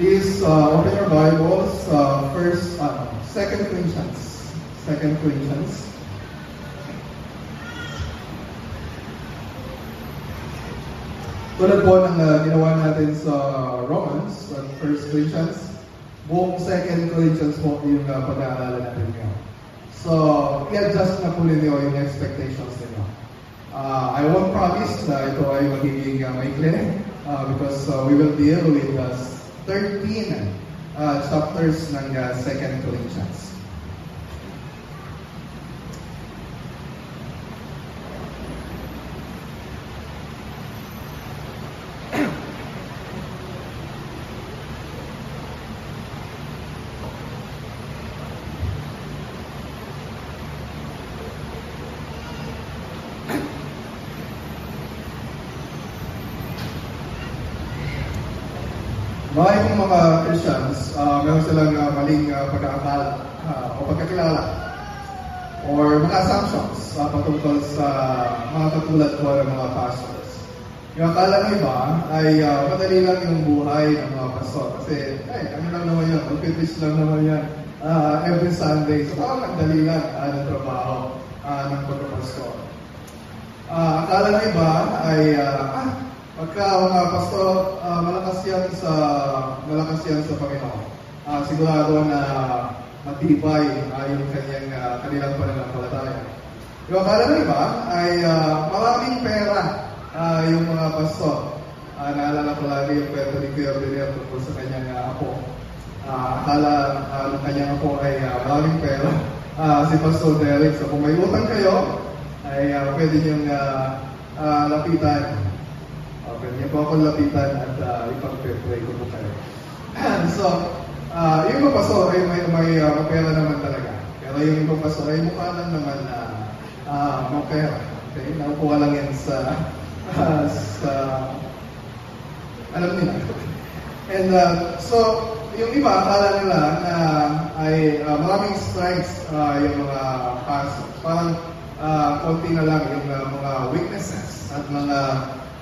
Please uh, open your Bibles, uh, first, uh, Second Corinthians. Second Corinthians. Tulad po ng uh, ginawa natin sa Romans, at First Corinthians, buong Second Corinthians po yung uh, pag-aaralan natin. So, i-adjust na po ninyo yung expectations ninyo. Uh, I won't promise na ito ay magiging uh, maikli uh, because uh, we will deal with uh, 13 uh, chapters ng uh, Second Corinthians. Maraming mga Christians, uh, meron silang uh, maling uh, pag-aakala uh, o pagkakilala or mga assumptions uh, patungkol sa mga katulad ko ng mga pastors. Yung akala ng iba ay uh, madali lang yung buhay ng mga pastor. Kasi, ay, ano lang naman yan, mag-pitch lang naman yan uh, every Sunday. So, parang magdali lang uh, ng trabaho uh, ng pagkapastor. Uh, akala ng iba ay, uh, ah, Pagka mga pastor, uh, malakas yan sa malakas yan sa Panginoon. Uh, sigurado na matibay uh, yung kanyang uh, kanilang pananampalataya. Yung akala ng iba ay uh, maraming pera uh, yung mga pastor. Uh, naalala ko lagi yung kwento ni Kuya Belier tungkol sa kanyang uh, apo. Uh, akala uh, ng kanyang apo ay uh, maraming pera. Uh, si Pastor Derek. So kung may utang kayo, ay uh, pwede niyong uh, uh, lapitan Pwede niyo po ako lapitan at uh, ipag-pray ko po kayo. so, uh, yung iba paso ay may, may uh, mapera naman talaga. Pero yung iba paso ay mukha lang naman na uh, mapera. Okay? Nakukuha lang yan sa, uh, sa alam nila. And uh, so, yung iba, akala nila na ay uh, maraming strengths uh, yung mga pastors. Parang uh, konti na lang yung uh, mga weaknesses at mga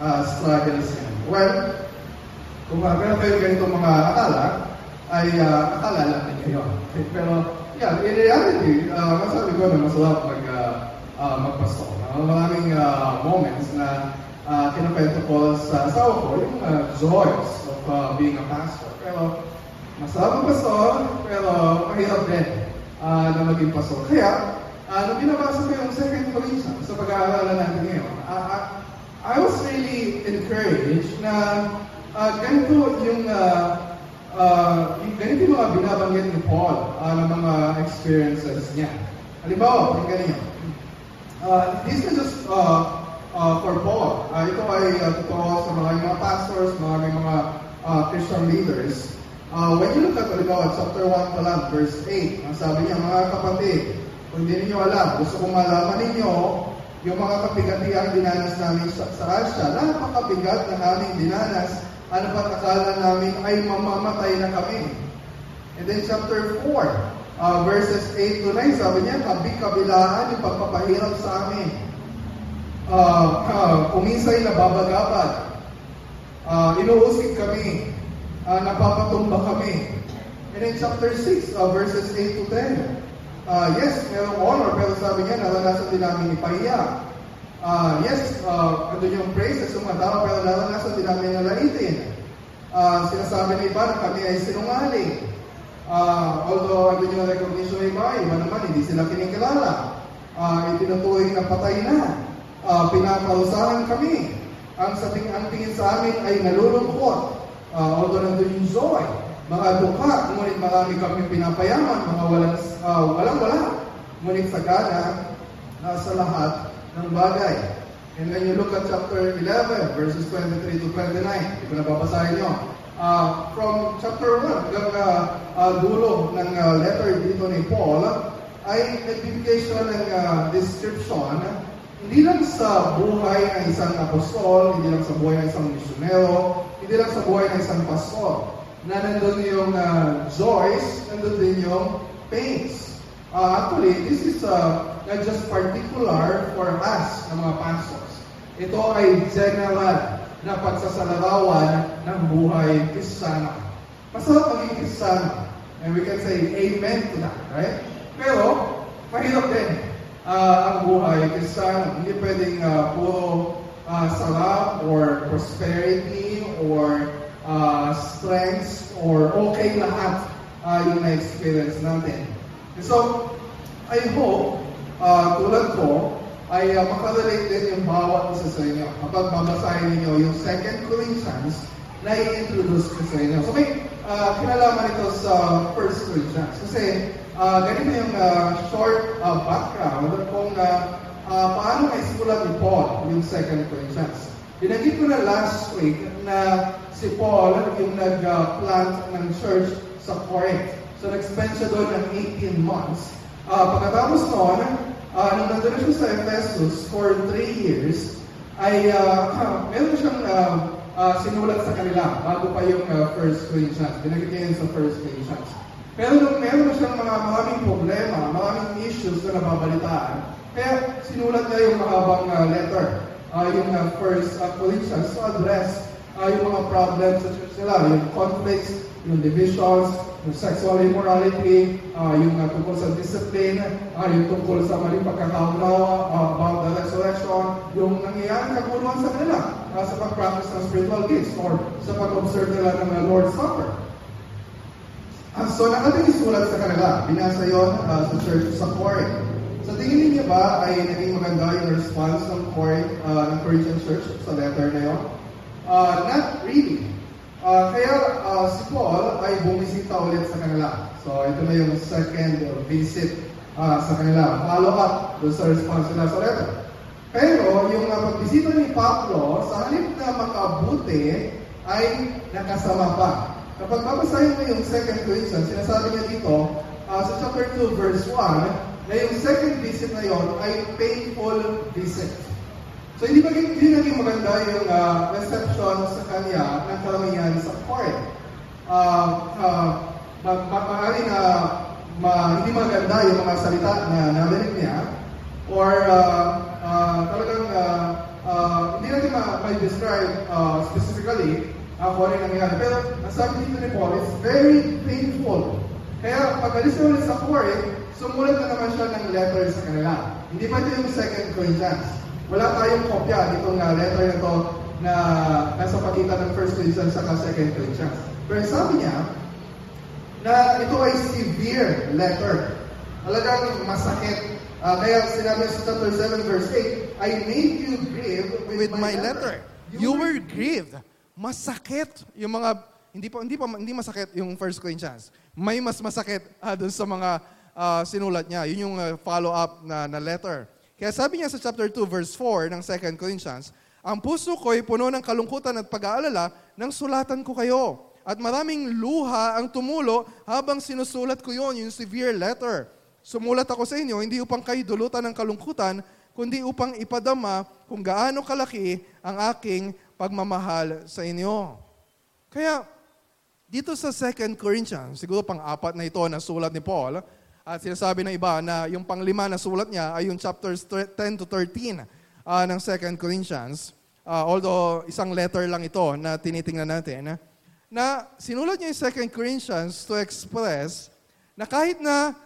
uh, struggles yan. Well, kung uh, meron kayo ganito mga akala, ay uh, akala lang ninyo yun. Okay? Pero, yeah, in reality, uh, masabi ko na masarap mag, uh, uh, magpasto. Uh, maraming uh, moments na uh, kinapento ko sa asawa ko yung uh, joys of uh, being a pastor. Pero, masarap pastor, pero mahirap din uh, na maging pastor. Kaya, uh, nung binabasa ko yung second Corinthians sa pag-aaralan natin ngayon, uh, I was really encouraged na uh, ganito yung uh, uh, ganito yung mga binabanggit ni Paul uh, ng mga experiences niya. Halimbawa, yung ganyan. Uh, this is just uh, uh, for Paul. Uh, ito ay uh, totoo sa mga, mga pastors, mga mga uh, Christian leaders. Uh, when you look at, halimbawa, chapter 1 pa lang, verse 8, ang sabi niya, mga kapatid, kung hindi niyo alam, gusto kong malaman ninyo yung mga kapigatiang dinanas namin sa, sa Asya, napakabigat ng aming dinanas, ano pa akala namin ay mamamatay na kami. And then chapter 4, uh, verses 8 to 9, sabi niya, kabi-kabilaan yung pagpapahirap sa amin. Uh, uh, kuminsay nababagabad. Uh, inuusig kami. Uh, napapatumba kami. And then chapter 6, uh, verses 8 to 10, Uh, yes, merong honor, pero sabi niya, naranasan din namin ipahiya. Uh, yes, uh, andun yung praises, yung tao, pero naranasan din namin nalaitin. Uh, sinasabi ng iba na kami ay sinungaling. Uh, although andun yung recognition ng iba, iba naman, hindi sila kinikilala. Uh, itinuturing na patay na. Uh, pinaparusahan kami. Ang, sa ting ang tingin sa amin ay nalulungkot. Uh, although nandun yung joy mga dukha, ngunit marami kami pinapayaman, mga walang, uh, walang wala. Ngunit sagana uh, sa lahat ng bagay. And when you look at chapter 11, verses 23 to 29, hindi ko na babasahin nyo. Uh, from chapter 1 hanggang uh, uh, dulo ng uh, letter dito ni Paul, ay nagbibigay siya ng uh, description hindi lang sa buhay ng isang apostol, hindi lang sa buhay ng isang misyonero, hindi lang sa buhay ng isang pastor, na nandun yung uh, joys, nandun din yung pains. Uh, actually, this is uh, not just particular for us, ng mga pastors. Ito ay general na pagsasalarawan ng buhay Kristiyano. Masarap maging Kristiyano. And we can say amen to that, right? Pero, mahirap din uh, ang buhay Kristiyano. Hindi pwedeng uh, puro uh, sarap or prosperity or uh, strengths or okay lahat uh, yung na-experience natin. And so, I hope, uh, tulad ko, ay uh, makarelate din yung bawat isa sa inyo. Kapag babasahin ninyo yung 2 Corinthians na i-introduce ko sa inyo. So may uh, kinalaman ito sa 1 Corinthians. Kasi uh, ganito yung uh, short uh, background kung uh, uh, paano naisimulan ni Paul yung 2 Corinthians. Binanggit ko na last week na si Paul yung nag-plant ng church sa Corinth. So nag-spend siya doon ng 18 months. Uh, pagkatapos noon, uh, nung nandun siya sa Ephesus for 3 years, ay uh, meron siyang uh, uh, sinulat sa kanila bago pa yung uh, First Corinthians. Binagay niya sa First Corinthians. Pero nung meron na siyang mga maraming problema, maraming issues na nababalitaan, kaya sinulat niya yung mahabang uh, letter, uh, yung uh, First uh, Corinthians, to address uh, yung mga problems sa church nila, yung conflicts, yung divisions, yung sexual immorality, uh, yung uh, tungkol sa discipline, uh, yung tungkol sa maling pagkakaunawa uh, about the resurrection, yung nangyayari kaguluhan sa kanila uh, sa pag-practice ng spiritual gifts or sa pag-observe nila ng Lord's Supper. Uh, so, nakating isulat sa kanila. Binasa yon uh, sa church sa Corinth. Sa tingin niyo ba ay naging maganda yung response ng Corinth, uh, ng Corinthian Church sa letter na yon? Uh, not really. Uh, kaya uh, si Paul ay bumisita ulit sa kanila. So ito na yung second visit uh, sa kanila. Follow up doon sa response nila sa letter. Pero yung uh, pagbisita ni Pablo, sa halip na makabuti, ay nakasama pa. Kapag babasahin mo yung second Corinthians, sinasabi niya dito, uh, sa chapter 2, verse 1, na yung second visit na yon ay painful visit. So hindi ba hindi naging maganda yung uh, reception sa kanya ng karamihan sa court. Uh, uh, Maaari na ma, hindi maganda yung mga salita na narinig niya or uh, uh, talagang uh, uh, hindi natin ma-describe uh, specifically ano yung nangyari. Pero ang sabi dito ni Paul, it's very painful. Kaya pag alis na ulit sa court, sumulat na naman siya ng letter sa kanila. Hindi pa ito yung second Corinthians. Wala tayong kopya nitong uh, letter na to na nasa pagitan ng 1 Corinthians at 2 Corinthians. Pero sabi niya na ito ay severe letter. Talagang masakit. Uh, kaya sinabi sa chapter 7 verse 8, I made you grieve with, with my, my letter. letter. You, you were grieved. Masakit yung mga hindi pa hindi pa hindi masakit yung 1 Corinthians. May mas masakit uh, dun sa mga uh, sinulat niya. Yun yung uh, follow-up na, na letter. Kaya sabi niya sa chapter 2, verse 4 ng 2 Corinthians, Ang puso ko'y puno ng kalungkutan at pag-aalala nang sulatan ko kayo. At maraming luha ang tumulo habang sinusulat ko yon, yung severe letter. Sumulat ako sa inyo, hindi upang kayo dulutan ng kalungkutan, kundi upang ipadama kung gaano kalaki ang aking pagmamahal sa inyo. Kaya, dito sa 2 Corinthians, siguro pang-apat na ito na sulat ni Paul, at sinasabi ng iba na yung panglima na sulat niya ay yung chapters 10 to 13 uh, ah, ng 2 Corinthians. Uh, although isang letter lang ito na tinitingnan natin. Na sinulat niya yung 2 Corinthians to express na kahit na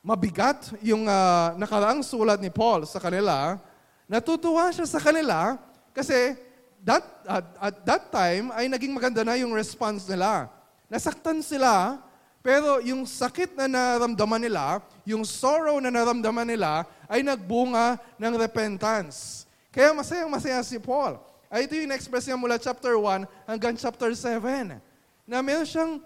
mabigat yung uh, nakaraang sulat ni Paul sa kanila, natutuwa siya sa kanila kasi that, at, at that time ay naging maganda na yung response nila. Nasaktan sila pero yung sakit na naramdaman nila, yung sorrow na naramdaman nila, ay nagbunga ng repentance. Kaya masayang-masaya si Paul. Ay ito yung express niya mula chapter 1 hanggang chapter 7. Na meron siyang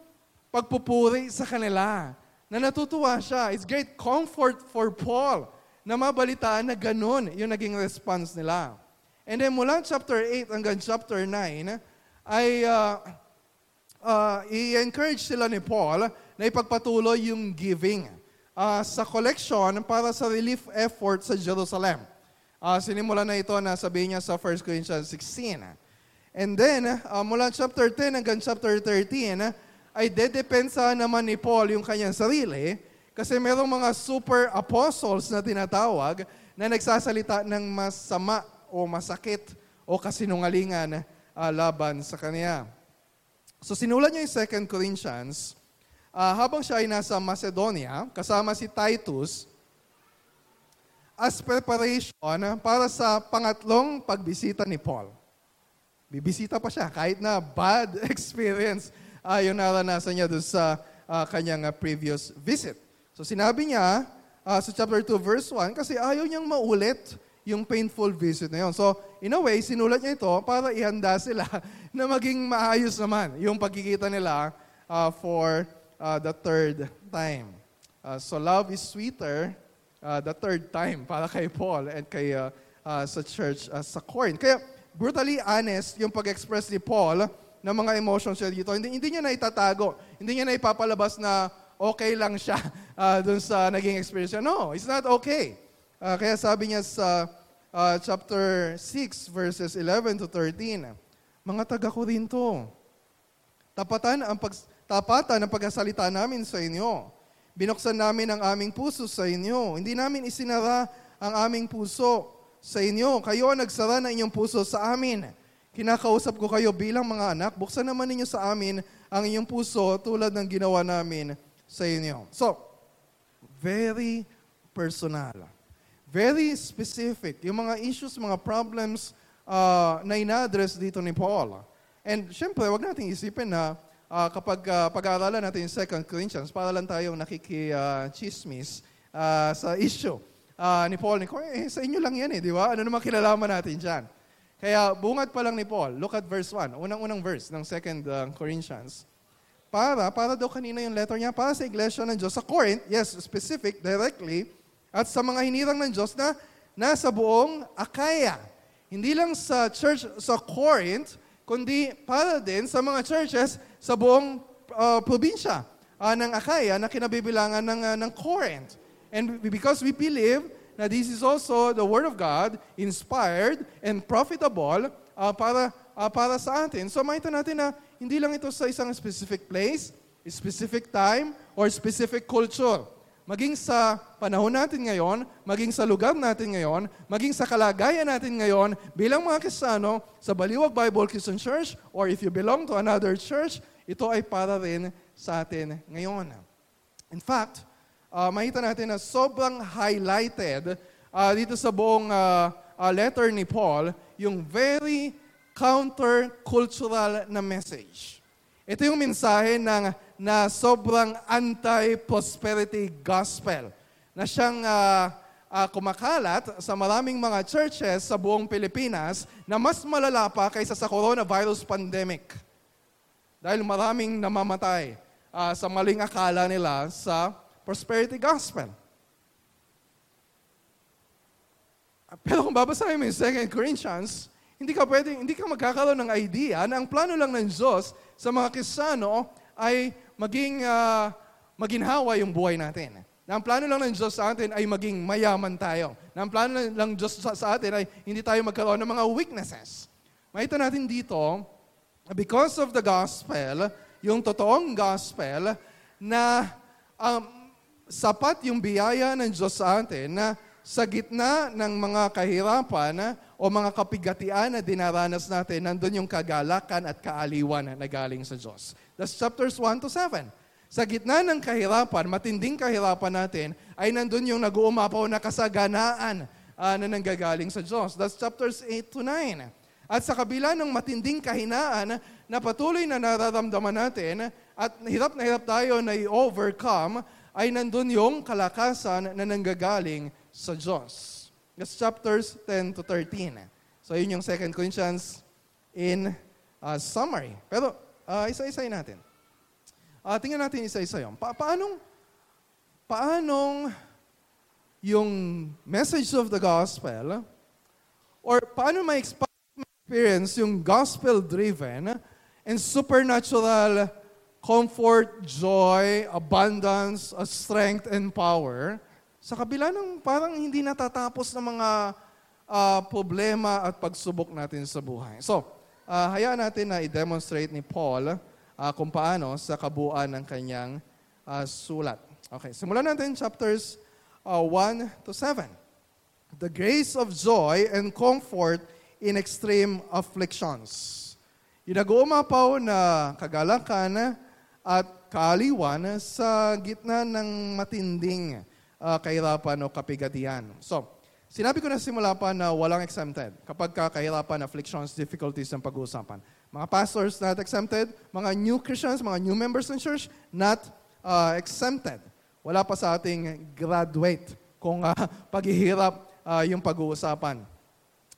pagpupuri sa kanila. Na natutuwa siya. It's great comfort for Paul na mabalitaan na ganun yung naging response nila. And then mula chapter 8 hanggang chapter 9, ay uh, uh, i-encourage sila ni Paul na ipagpatuloy yung giving uh, sa collection para sa relief effort sa Jerusalem. Uh, sinimula na ito na sabihin niya sa 1 Corinthians 16. And then, uh, mula chapter 10 hanggang chapter 13, ay dedepensa naman ni Paul yung kanyang sarili kasi merong mga super apostles na tinatawag na nagsasalita ng masama o masakit o kasinungalingan uh, laban sa kanya. So sinulat niya yung 2 Corinthians ah, habang siya ay nasa Macedonia, kasama si Titus, as preparation para sa pangatlong pagbisita ni Paul. Bibisita pa siya kahit na bad experience uh, yung naranasan niya doon sa uh, kanyang uh, previous visit. So sinabi niya uh, sa chapter 2 verse 1 kasi ayaw niyang maulit yung painful visit na yun. So in a way, sinulat niya ito para ihanda sila na maging maayos naman yung pagkikita nila uh, for uh, the third time. Uh, so love is sweeter uh, the third time para kay Paul and kay uh, uh, sa church uh, sa Corinth. Kaya brutally honest yung pag-express ni Paul ng mga emotions siya dito. Hindi, hindi niya na itatago. Hindi niya na ipapalabas na okay lang siya uh, dun sa naging experience niya. No, it's not okay. Uh, kaya sabi niya sa uh, chapter 6 verses 11 to 13, mga taga ko rin to. Tapatan ang pag, tapatan ang pagsasalita namin sa inyo Binuksan namin ang aming puso sa inyo. Hindi namin isinara ang aming puso sa inyo. Kayo ang nagsara ng inyong puso sa amin. Kinakausap ko kayo bilang mga anak. Buksan naman ninyo sa amin ang inyong puso tulad ng ginawa namin sa inyo. So, very personal. Very specific. Yung mga issues, mga problems uh, na ina-address dito ni Paul. And syempre, wag nating isipin na uh, kapag uh, pag-aaralan natin yung 2 Corinthians, para lang tayong nakikichismis uh, sa issue uh, ni Paul. Ni, eh, sa inyo lang yan eh, di ba? Ano naman kilalaman natin dyan? Kaya bungad pa lang ni Paul. Look at verse 1. Unang-unang verse ng 2 uh, Corinthians. Para, para daw kanina yung letter niya, para sa iglesia ng Diyos sa Corinth, yes, specific, directly, at sa mga hinirang ng Diyos na nasa buong Akaya. Hindi lang sa church sa Corinth, kundi para din sa mga churches sa buong uh, probinsya uh, ng Akaya na kinabibilangan ng, uh, ng Corinth. And because we believe na this is also the Word of God, inspired and profitable uh, para, uh, para sa atin. So makita natin na hindi lang ito sa isang specific place, specific time, or specific culture. Maging sa panahon natin ngayon, maging sa lugar natin ngayon, maging sa kalagayan natin ngayon, bilang mga Kristiyano, sa Baliwag Bible Christian Church, or if you belong to another church, ito ay para rin sa atin ngayon. In fact, uh, makita natin na sobrang highlighted uh, dito sa buong uh, uh, letter ni Paul, yung very counter-cultural na message. Ito yung mensahe ng, na sobrang anti-prosperity gospel na siyang uh, uh, kumakalat sa maraming mga churches sa buong Pilipinas na mas malala pa kaysa sa coronavirus pandemic. Dahil maraming namamatay uh, sa maling akala nila sa prosperity gospel. Pero kung babasahin mo yung 2 Corinthians, hindi ka pwedeng, hindi ka magkakaroon ng idea na ang plano lang ng Diyos sa mga Kristiyano ay maging uh, maginhawa yung buhay natin. Na ang plano lang ng Diyos sa atin ay maging mayaman tayo. Na ang plano lang ng Diyos sa, sa atin ay hindi tayo magkaroon ng mga weaknesses. Makita natin dito, because of the gospel, yung totoong gospel, na um, sapat yung biyaya ng Diyos sa atin na sa gitna ng mga kahirapan o mga kapigatian na dinaranas natin, nandun yung kagalakan at kaaliwan na galing sa Diyos. That's chapters 1 to 7. Sa gitna ng kahirapan, matinding kahirapan natin, ay nandun yung nag-uumapaw na kasaganaan uh, na nanggagaling sa Diyos. That's chapters 8 to 9. At sa kabila ng matinding kahinaan na patuloy na nararamdaman natin at hirap na hirap tayo na i-overcome, ay nandun yung kalakasan na nanggagaling sa Diyos. That's chapters 10 to 13. So yun yung 2 Corinthians in uh, summary. Pero uh, isa-isay natin. Uh, tingnan natin isa-isa yun. Pa- paanong, paanong yung message of the gospel or paano ma-expand experience yung gospel-driven and supernatural comfort, joy, abundance, strength, and power sa kabila ng parang hindi natatapos na mga uh, problema at pagsubok natin sa buhay. So, uh, hayaan natin na i-demonstrate ni Paul uh, kung paano sa kabuuan ng kanyang uh, sulat. Okay, simulan natin chapters uh, 1 to 7. The grace of joy and comfort in extreme afflictions. Yung nag-uumapaw na kagalakan at kaaliwan sa gitna ng matinding uh, kahirapan o kapigatian. So, sinabi ko na simula pa na walang exempted kapag kahirapan, afflictions, difficulties ang pag-uusapan. Mga pastors not exempted, mga new Christians, mga new members ng church not uh, exempted. Wala pa sa ating graduate kung uh, paghihirap uh, yung pag-uusapan.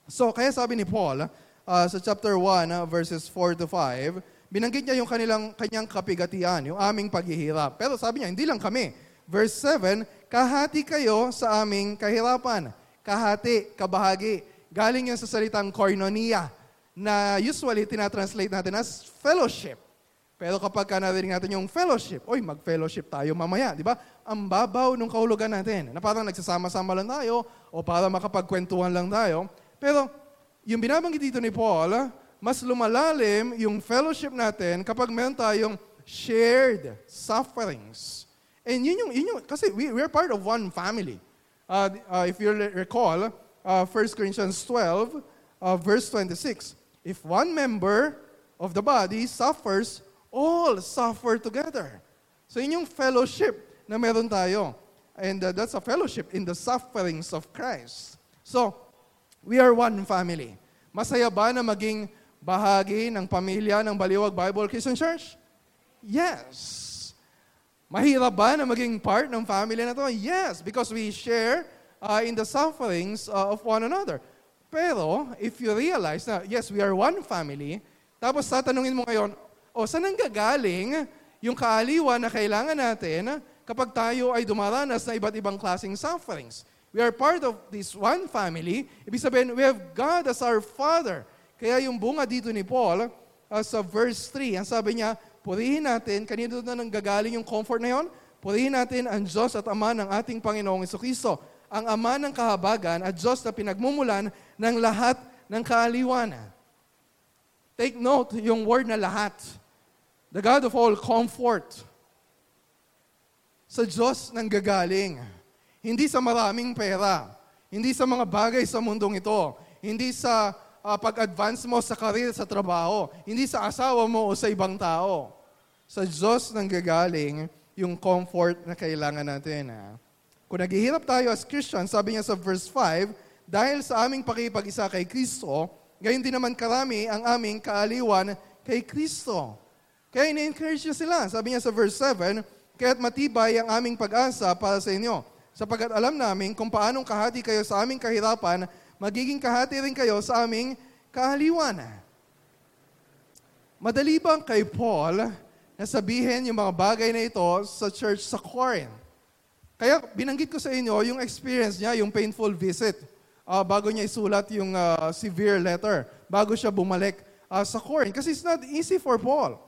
So, kaya sabi ni Paul uh, sa chapter 1, uh, verses 4 to 5, binanggit niya yung kanilang, kanyang kapigatian, yung aming paghihirap. Pero sabi niya, hindi lang kami. Verse 7, kahati kayo sa aming kahirapan. Kahati, kabahagi. Galing yan sa salitang koinonia, na usually tinatranslate natin as fellowship. Pero kapag ka narinig natin yung fellowship, oy, mag-fellowship tayo mamaya, di ba? Ang babaw ng kahulugan natin, na parang nagsasama-sama lang tayo, o para makapagkwentuhan lang tayo. Pero, yung binabanggit dito ni Paul, mas lumalalim yung fellowship natin kapag meron tayong shared sufferings. And yun yung, yun yung kasi we, we're part of one family. Uh, uh, if you recall, uh, 1 Corinthians 12, uh, verse 26, if one member of the body suffers, all suffer together. So yun yung fellowship na meron tayo. And uh, that's a fellowship in the sufferings of Christ. So, we are one family. Masaya ba na maging bahagi ng pamilya ng Baliwag Bible Christian Church? Yes. Mahirap ba na maging part ng family na to? Yes, because we share uh, in the sufferings uh, of one another. Pero, if you realize na, yes, we are one family, tapos tatanungin mo ngayon, o saan ang gagaling yung kaaliwan na kailangan natin kapag tayo ay dumaranas na iba't ibang klaseng sufferings? We are part of this one family. Ibig sabihin, we have God as our Father. Kaya yung bunga dito ni Paul, uh, sa verse 3, ang sabi niya, purihin natin, kanino na nang gagaling yung comfort na yon? Purihin natin ang Diyos at Ama ng ating Panginoong Kristo, ang Ama ng kahabagan at Diyos na pinagmumulan ng lahat ng kaaliwanan. Take note yung word na lahat. The God of all comfort. Sa Diyos nang gagaling. Hindi sa maraming pera. Hindi sa mga bagay sa mundong ito. Hindi sa uh, pag-advance mo sa karir, sa trabaho. Hindi sa asawa mo o sa ibang tao. Sa Diyos nang gagaling yung comfort na kailangan natin. Ha? Kung naghihirap tayo as Christian, sabi niya sa verse 5, dahil sa aming pakipag-isa kay Kristo, gayon din naman karami ang aming kaaliwan kay Kristo. Kaya ina-encourage niya sila. Sabi niya sa verse 7, Kaya't matibay ang aming pag-asa para sa inyo, sapagkat alam namin kung paanong kahati kayo sa aming kahirapan, magiging kahati rin kayo sa aming kahaliwan. Madali bang kay Paul na sabihin yung mga bagay na ito sa church sa Corinth? Kaya binanggit ko sa inyo yung experience niya, yung painful visit, uh, bago niya isulat yung uh, severe letter, bago siya bumalik uh, sa Corinth. Kasi it's not easy for Paul.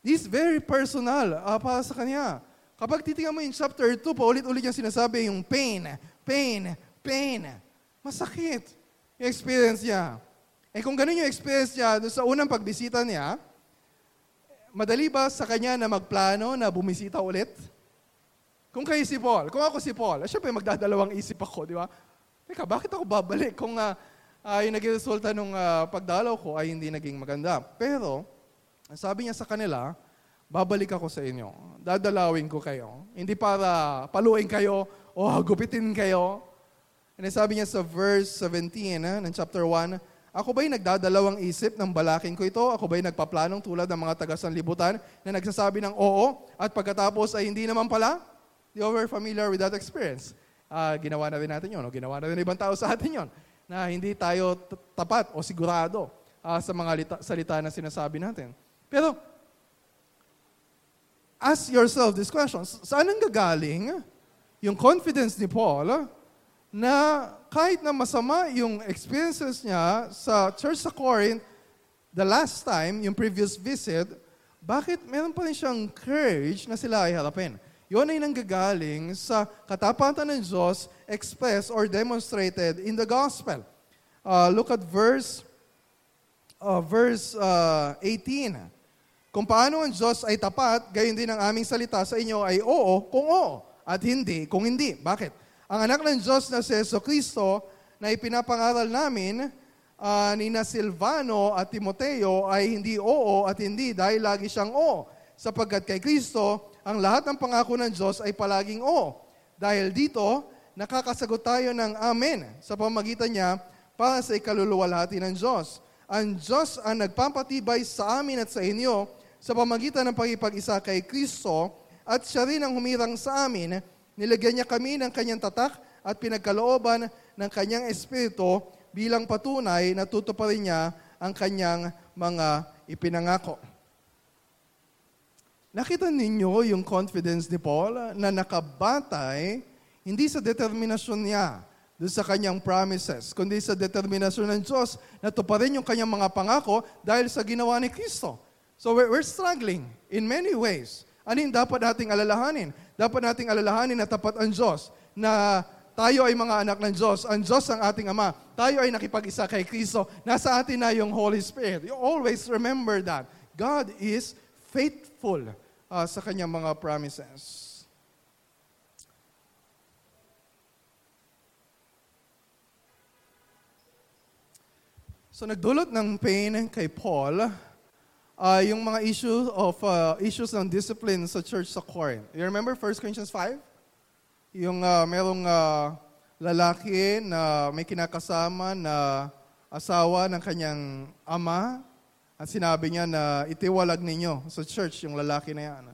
This very personal uh, para sa kanya. Kapag titingnan mo yung chapter 2, paulit-ulit yung sinasabi yung pain, pain, pain. Masakit yung experience niya. Eh kung ganun yung experience niya sa unang pagbisita niya, madali ba sa kanya na magplano na bumisita ulit? Kung kayo si Paul, kung ako si Paul, eh, syempre magdadalawang isip ako, di ba? Teka, bakit ako babalik kung uh, uh, yung naging resulta nung uh, pagdalaw ko ay hindi naging maganda? Pero, sabi niya sa kanila, babalik ako sa inyo. Dadalawin ko kayo. Hindi para paluin kayo o gupitin kayo. And sabi niya sa verse 17 eh, ng chapter 1, Ako ba'y nagdadalawang isip ng balaking ko ito? Ako ba'y nagpaplanong tulad ng mga taga-sanlibutan na nagsasabi ng oo at pagkatapos ay hindi naman pala? You are familiar with that experience. Uh, ginawa na rin natin yun. O ginawa na rin ibang tao sa atin yon na hindi tayo tapat o sigurado uh, sa mga lita- salita na sinasabi natin. Pero, ask yourself this question. Saan ang gagaling yung confidence ni Paul na kahit na masama yung experiences niya sa church sa Corinth, the last time, yung previous visit, bakit meron pa rin siyang courage na sila ay harapin? Yun ay nanggagaling sa katapatan ng Diyos expressed or demonstrated in the gospel. Uh, look at verse uh, verse uh, 18. Kung paano ang Diyos ay tapat, gayon din ang aming salita sa inyo ay oo kung oo at hindi kung hindi. Bakit? Ang anak ng Diyos na si Yeso Kristo na ipinapangaral namin uh, ni na Silvano at Timoteo ay hindi oo at hindi dahil lagi siyang o. Sapagkat kay Kristo, ang lahat ng pangako ng Diyos ay palaging o. Dahil dito, nakakasagot tayo ng Amen sa pamagitan niya para sa ikaluluwalhati ng Diyos. Ang Diyos ang nagpapatibay sa amin at sa inyo sa pamagitan ng pagipag-isa kay Kristo at siya rin ang humirang sa amin. Nilagyan niya kami ng kanyang tatak at pinagkalooban ng kanyang espiritu bilang patunay na tutuparin niya ang kanyang mga ipinangako. Nakita ninyo yung confidence ni Paul na nakabatay hindi sa determinasyon niya, doon sa kanyang promises, kundi sa determinasyon ng Diyos na tuparin yung kanyang mga pangako dahil sa ginawa ni Kristo. So we're, we're struggling in many ways. Ano yung dapat nating alalahanin? Dapat nating alalahanin na tapat ang Diyos, na tayo ay mga anak ng Diyos. Ang Diyos ang ating Ama. Tayo ay nakipag-isa kay Kristo. Nasa atin na yung Holy Spirit. You always remember that. God is faithful uh, sa kanyang mga promises. So nagdulot ng pain kay Paul uh, yung mga issues of uh, issues ng discipline sa church sa Corinth. You remember 1 Corinthians 5? Yung uh, merong uh, lalaki na may kinakasama na asawa ng kanyang ama at sinabi niya na itiwalag ninyo sa church yung lalaki na yan.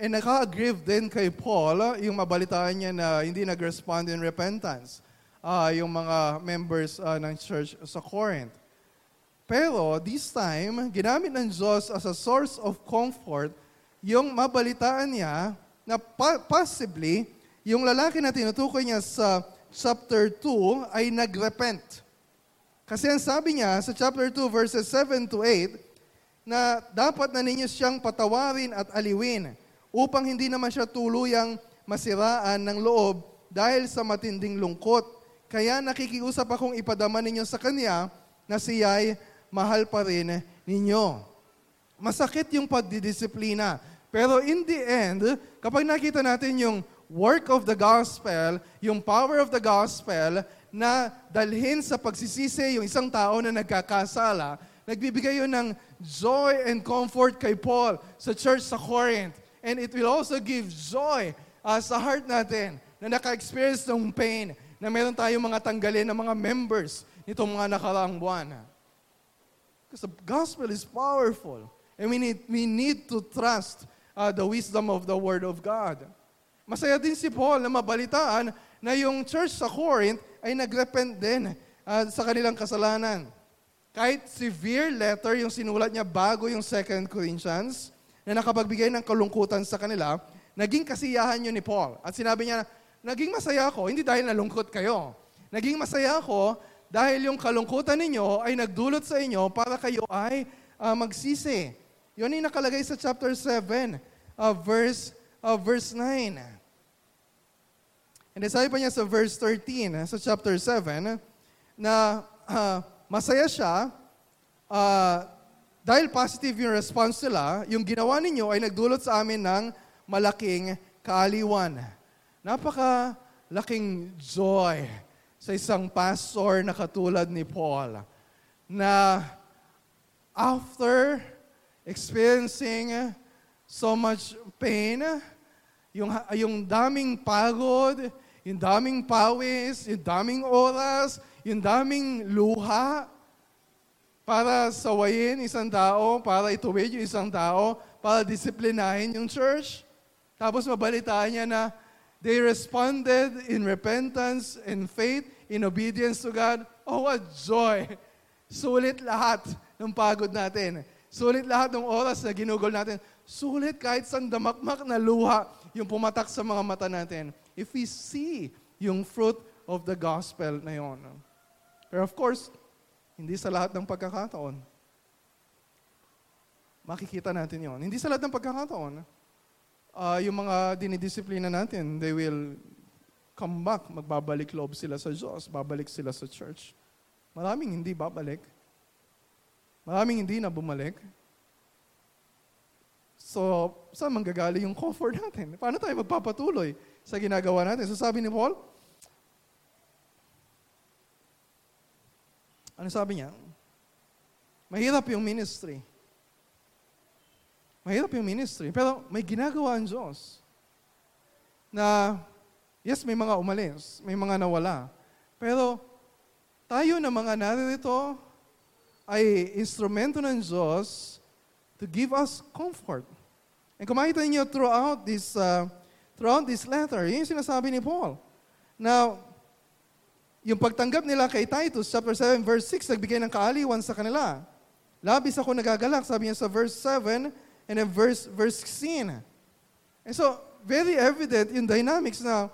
And naka-agrieve din kay Paul yung mabalitaan niya na hindi nag-respond in repentance uh, yung mga members uh, ng church sa Corinth. Pero this time, ginamit ng Diyos as a source of comfort yung mabalitaan niya na possibly yung lalaki na tinutukoy niya sa chapter 2 ay nagrepent. Kasi ang sabi niya sa chapter 2 verses 7 to 8 na dapat na ninyo siyang patawarin at aliwin upang hindi naman siya tuluyang masiraan ng loob dahil sa matinding lungkot kaya nakikiusap akong ipadama ninyo sa Kanya na siya'y mahal pa rin ninyo. Masakit yung pagdidisiplina. Pero in the end, kapag nakita natin yung work of the gospel, yung power of the gospel, na dalhin sa pagsisisi yung isang tao na nagkakasala, nagbibigay yun ng joy and comfort kay Paul sa church sa Corinth. And it will also give joy uh, sa heart natin na naka-experience ng pain, na meron tayong mga tanggalin ng mga members nitong mga nakaraang buwan. Because the gospel is powerful. And we need, we need to trust uh, the wisdom of the Word of God. Masaya din si Paul na mabalitaan na yung church sa Corinth ay nagrepent din uh, sa kanilang kasalanan. Kahit severe letter yung sinulat niya bago yung 2 Corinthians, na nakapagbigay ng kalungkutan sa kanila, naging kasiyahan yun ni Paul. At sinabi niya, naging masaya ako, hindi dahil nalungkot kayo. Naging masaya ako dahil yung kalungkutan ninyo ay nagdulot sa inyo para kayo ay uh, magsisi. Yun ay nakalagay sa chapter 7, uh, verse, uh, verse 9. And sabi pa niya sa verse 13, sa chapter 7, na uh, masaya siya uh, dahil positive yung response nila, yung ginawa ninyo ay nagdulot sa amin ng malaking kaaliwan. Napaka laking joy sa isang pastor na katulad ni Paul na after experiencing so much pain, yung, yung daming pagod, yung daming pawis, yung daming oras, yung daming luha para sawayin isang tao, para ituwid yung isang tao, para disiplinahin yung church. Tapos mabalitaan niya na They responded in repentance and faith, in obedience to God. Oh, what joy! Sulit lahat ng pagod natin. Sulit lahat ng oras na ginugol natin. Sulit kahit sa damakmak na luha yung pumatak sa mga mata natin. If we see yung fruit of the gospel na yon. Pero of course, hindi sa lahat ng pagkakataon. Makikita natin yon. Hindi sa lahat ng pagkakataon uh, yung mga dinidisiplina natin, they will come back, magbabalik loob sila sa Diyos, babalik sila sa church. Maraming hindi babalik. Maraming hindi na bumalik. So, saan manggagaling yung comfort natin? Paano tayo magpapatuloy sa ginagawa natin? So sabi ni Paul, Ano sabi niya? Mahirap yung ministry. Mahirap yung ministry. Pero may ginagawa ang Diyos na, yes, may mga umalis, may mga nawala. Pero tayo na mga naririto ay instrumento ng Diyos to give us comfort. And kung makita niyo throughout this, uh, throughout this letter, yun yung sinasabi ni Paul. Now, yung pagtanggap nila kay Titus, chapter 7, verse 6, nagbigay ng kaaliwan sa kanila. Labis ako nagagalak, sabi niya sa verse 7, and then verse, verse 16. And so, very evident yung dynamics na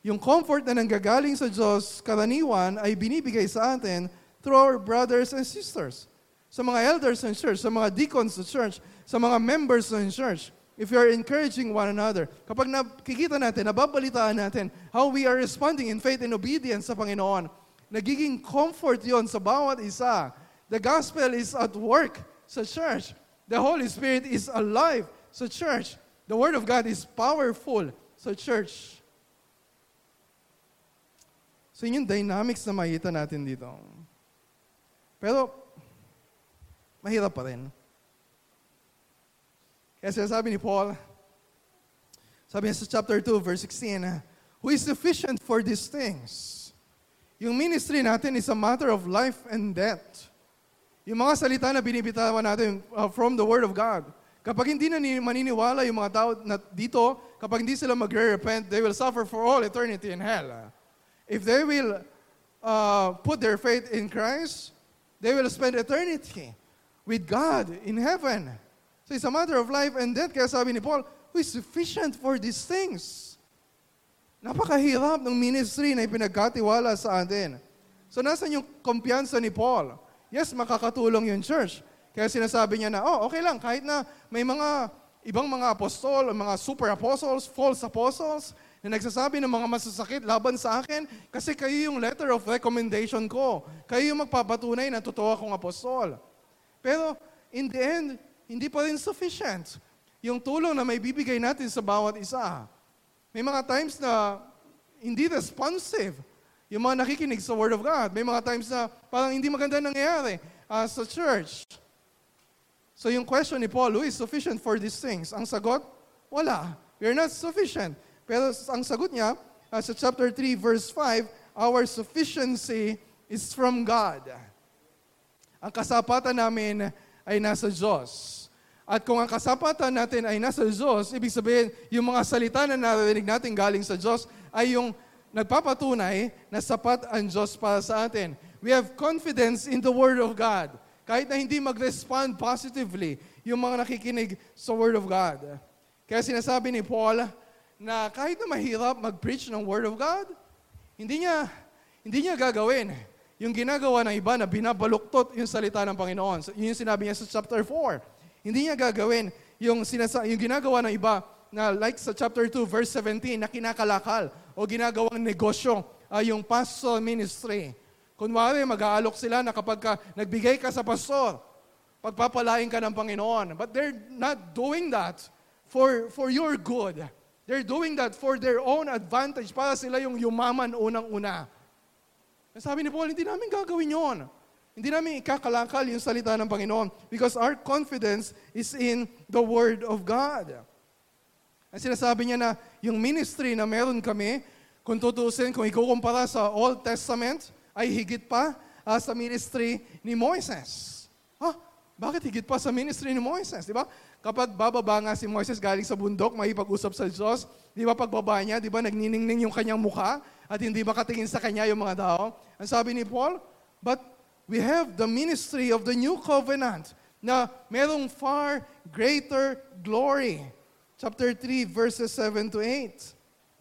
yung comfort na nanggagaling sa Diyos, karaniwan, ay binibigay sa atin through our brothers and sisters sa mga elders ng church, sa mga deacons sa church, sa mga members ng church, if you are encouraging one another, kapag nakikita natin, nababalitaan natin how we are responding in faith and obedience sa Panginoon, nagiging comfort yon sa bawat isa. The gospel is at work sa church. The Holy Spirit is alive sa church. The Word of God is powerful sa church. So yun yung dynamics na makita natin dito. Pero mahirap pa rin. Kaya sinasabi ni Paul, sabi niya sa chapter 2, verse 16, Who is sufficient for these things? Yung ministry natin is a matter of life and death. Yung mga salita na binibitawan natin uh, from the Word of God. Kapag hindi na maniniwala yung mga tao na dito, kapag hindi sila magre-repent, they will suffer for all eternity in hell. If they will uh, put their faith in Christ, they will spend eternity with God in heaven. So it's a matter of life and death. Kaya sabi ni Paul, who is sufficient for these things? Napakahirap ng ministry na ipinagkatiwala sa atin. So nasan yung kumpiyansa ni Paul? Yes, makakatulong yung church. Kaya sinasabi niya na, oh, okay lang, kahit na may mga ibang mga apostol, mga super apostles, false apostles, na nagsasabi ng mga masasakit laban sa akin kasi kayo yung letter of recommendation ko. Kayo yung magpapatunay na totoo akong apostol. Pero in the end, hindi pa rin sufficient. Yung tulong na may bibigay natin sa bawat isa. May mga times na hindi responsive yung mga nakikinig sa Word of God. May mga times na parang hindi maganda nangyayari uh, sa church. So yung question ni Paul, who is sufficient for these things? Ang sagot, wala. We are not sufficient. Pero ang sagot niya, uh, sa chapter 3, verse 5, our sufficiency is from God. Ang kasapatan namin ay nasa Diyos. At kung ang kasapatan natin ay nasa Diyos, ibig sabihin, yung mga salita na narinig natin galing sa Diyos ay yung nagpapatunay na sapat ang Diyos para sa atin. We have confidence in the Word of God. Kahit na hindi mag-respond positively yung mga nakikinig sa Word of God. Kaya sinasabi ni Paul na kahit na mahirap mag-preach ng Word of God, hindi niya, hindi niya gagawin yung ginagawa ng iba na binabaluktot yung salita ng Panginoon. So, yun yung sinabi niya sa chapter 4. Hindi niya gagawin yung, sinasa- yung ginagawa ng iba na like sa chapter 2, verse 17, na kinakalakal o ginagawang negosyo uh, yung pastoral ministry. Kunwari, mag-aalok sila na kapag ka, nagbigay ka sa pastor, pagpapalain ka ng Panginoon. But they're not doing that for, for your good. They're doing that for their own advantage para sila yung yumaman unang-una. Sabi ni Paul, hindi namin gagawin yon. Hindi namin ikakalakal yung salita ng Panginoon because our confidence is in the Word of God. Ang sinasabi niya na yung ministry na meron kami, kung tutusin, kung ikukumpara sa Old Testament, ay higit pa uh, sa ministry ni Moises. Ha? Bakit higit pa sa ministry ni Moises? Di ba? Kapag bababa nga si Moises galing sa bundok, makipag-usap sa Diyos, di ba pagbaba niya, di ba nagniningning yung kanyang mukha at hindi makatingin sa kanya yung mga tao? Ang sabi ni Paul, but we have the ministry of the new covenant na merong far greater glory. Chapter 3, verses 7 to 8.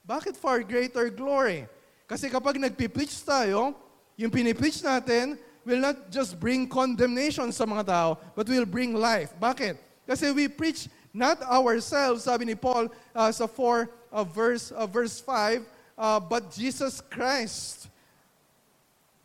Bakit far greater glory? Kasi kapag nagpipreach tayo, yung pinipreach natin will not just bring condemnation sa mga tao, but will bring life. Bakit? Kasi we preach not ourselves, sabi ni Paul uh, sa 4 uh, verse, uh, verse 5, uh, but Jesus Christ.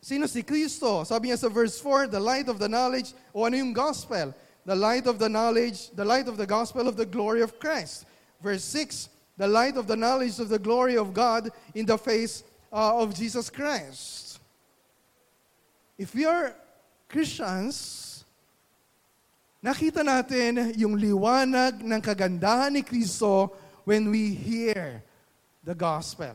Sino si Kristo? Sabi niya sa verse 4, the light of the knowledge, o ano yung gospel? The light of the knowledge, the light of the gospel of the glory of Christ. Verse 6, the light of the knowledge of the glory of God in the face uh, of Jesus Christ. If we are Christians, nakita natin yung liwanag ng kagandahan ni Kristo when we hear the gospel.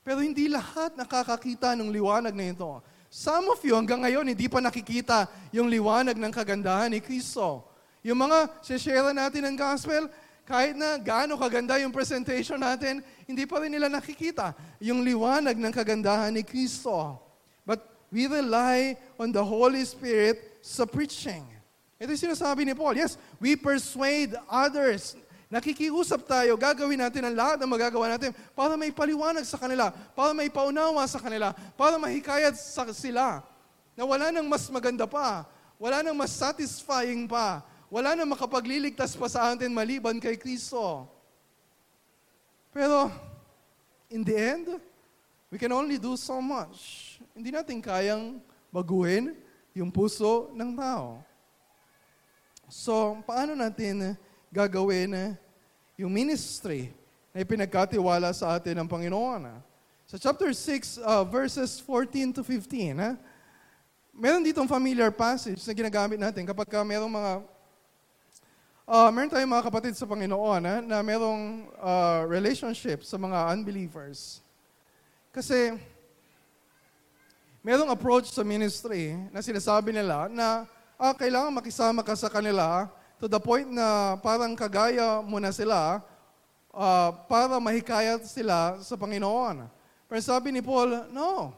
Pero hindi lahat nakakakita ng liwanag na ito. Some of you hanggang ngayon hindi pa nakikita yung liwanag ng kagandahan ni Kristo. Yung mga share natin ng gospel, kahit na gaano kaganda yung presentation natin, hindi pa rin nila nakikita yung liwanag ng kagandahan ni Kristo. But we rely on the Holy Spirit sa preaching. Ito yung sinasabi ni Paul. Yes, we persuade others. Nakikiusap tayo, gagawin natin ang lahat ng magagawa natin para may paliwanag sa kanila, para may paunawa sa kanila, para mahikayat sa sila na wala nang mas maganda pa, wala nang mas satisfying pa, wala nang makapagliligtas pa sa atin maliban kay Kristo. Pero, in the end, we can only do so much. Hindi natin kayang baguhin yung puso ng tao. So, paano natin gagawin yung ministry na ipinagkatiwala sa atin ng Panginoon? Sa chapter 6, uh, verses 14 to 15, ha? meron ditong familiar passage na ginagamit natin kapag ka merong mga Uh, meron tayong mga kapatid sa Panginoon ha, na merong uh, relationship sa mga unbelievers. Kasi merong approach sa ministry na sinasabi nila na ah, kailangan makisama ka sa kanila to the point na parang kagaya mo na sila uh, para mahikayat sila sa Panginoon. Pero sabi ni Paul, no.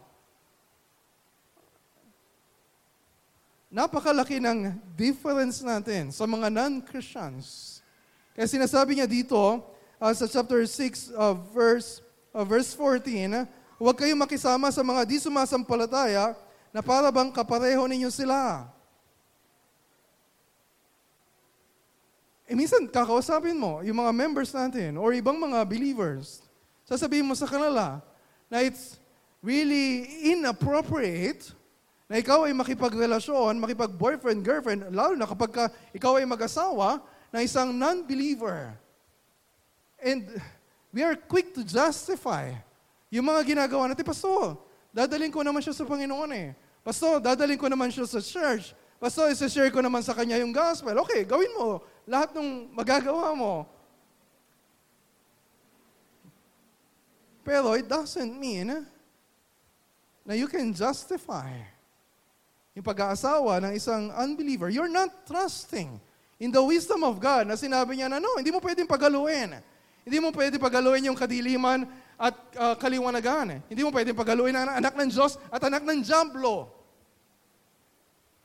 Napakalaki ng difference natin sa mga non-Christians. Kaya sinasabi niya dito uh, sa chapter 6, uh, verse, uh, verse 14, huwag kayong makisama sa mga di sumasampalataya na para bang kapareho ninyo sila. Eh minsan, kakausapin mo yung mga members natin or ibang mga believers. Sasabihin mo sa kanila na it's really inappropriate na ikaw ay makipagrelasyon, makipag-boyfriend, girlfriend, lalo na kapag ka, ikaw ay mag-asawa na isang non-believer. And we are quick to justify yung mga ginagawa natin. Pastor, dadalhin ko naman siya sa Panginoon eh. Pastor, dadalhin ko naman siya sa church. Pastor, isa-share ko naman sa kanya yung gospel. Okay, gawin mo lahat ng magagawa mo. Pero it doesn't mean na you can justify yung pag-aasawa ng isang unbeliever, you're not trusting in the wisdom of God na sinabi niya na no, hindi mo pwedeng pagaluin. Hindi mo pwedeng pagaluin yung kadiliman at uh, kaliwanagan. Hindi mo pwedeng pagaluin ang anak ng Diyos at anak ng Diablo.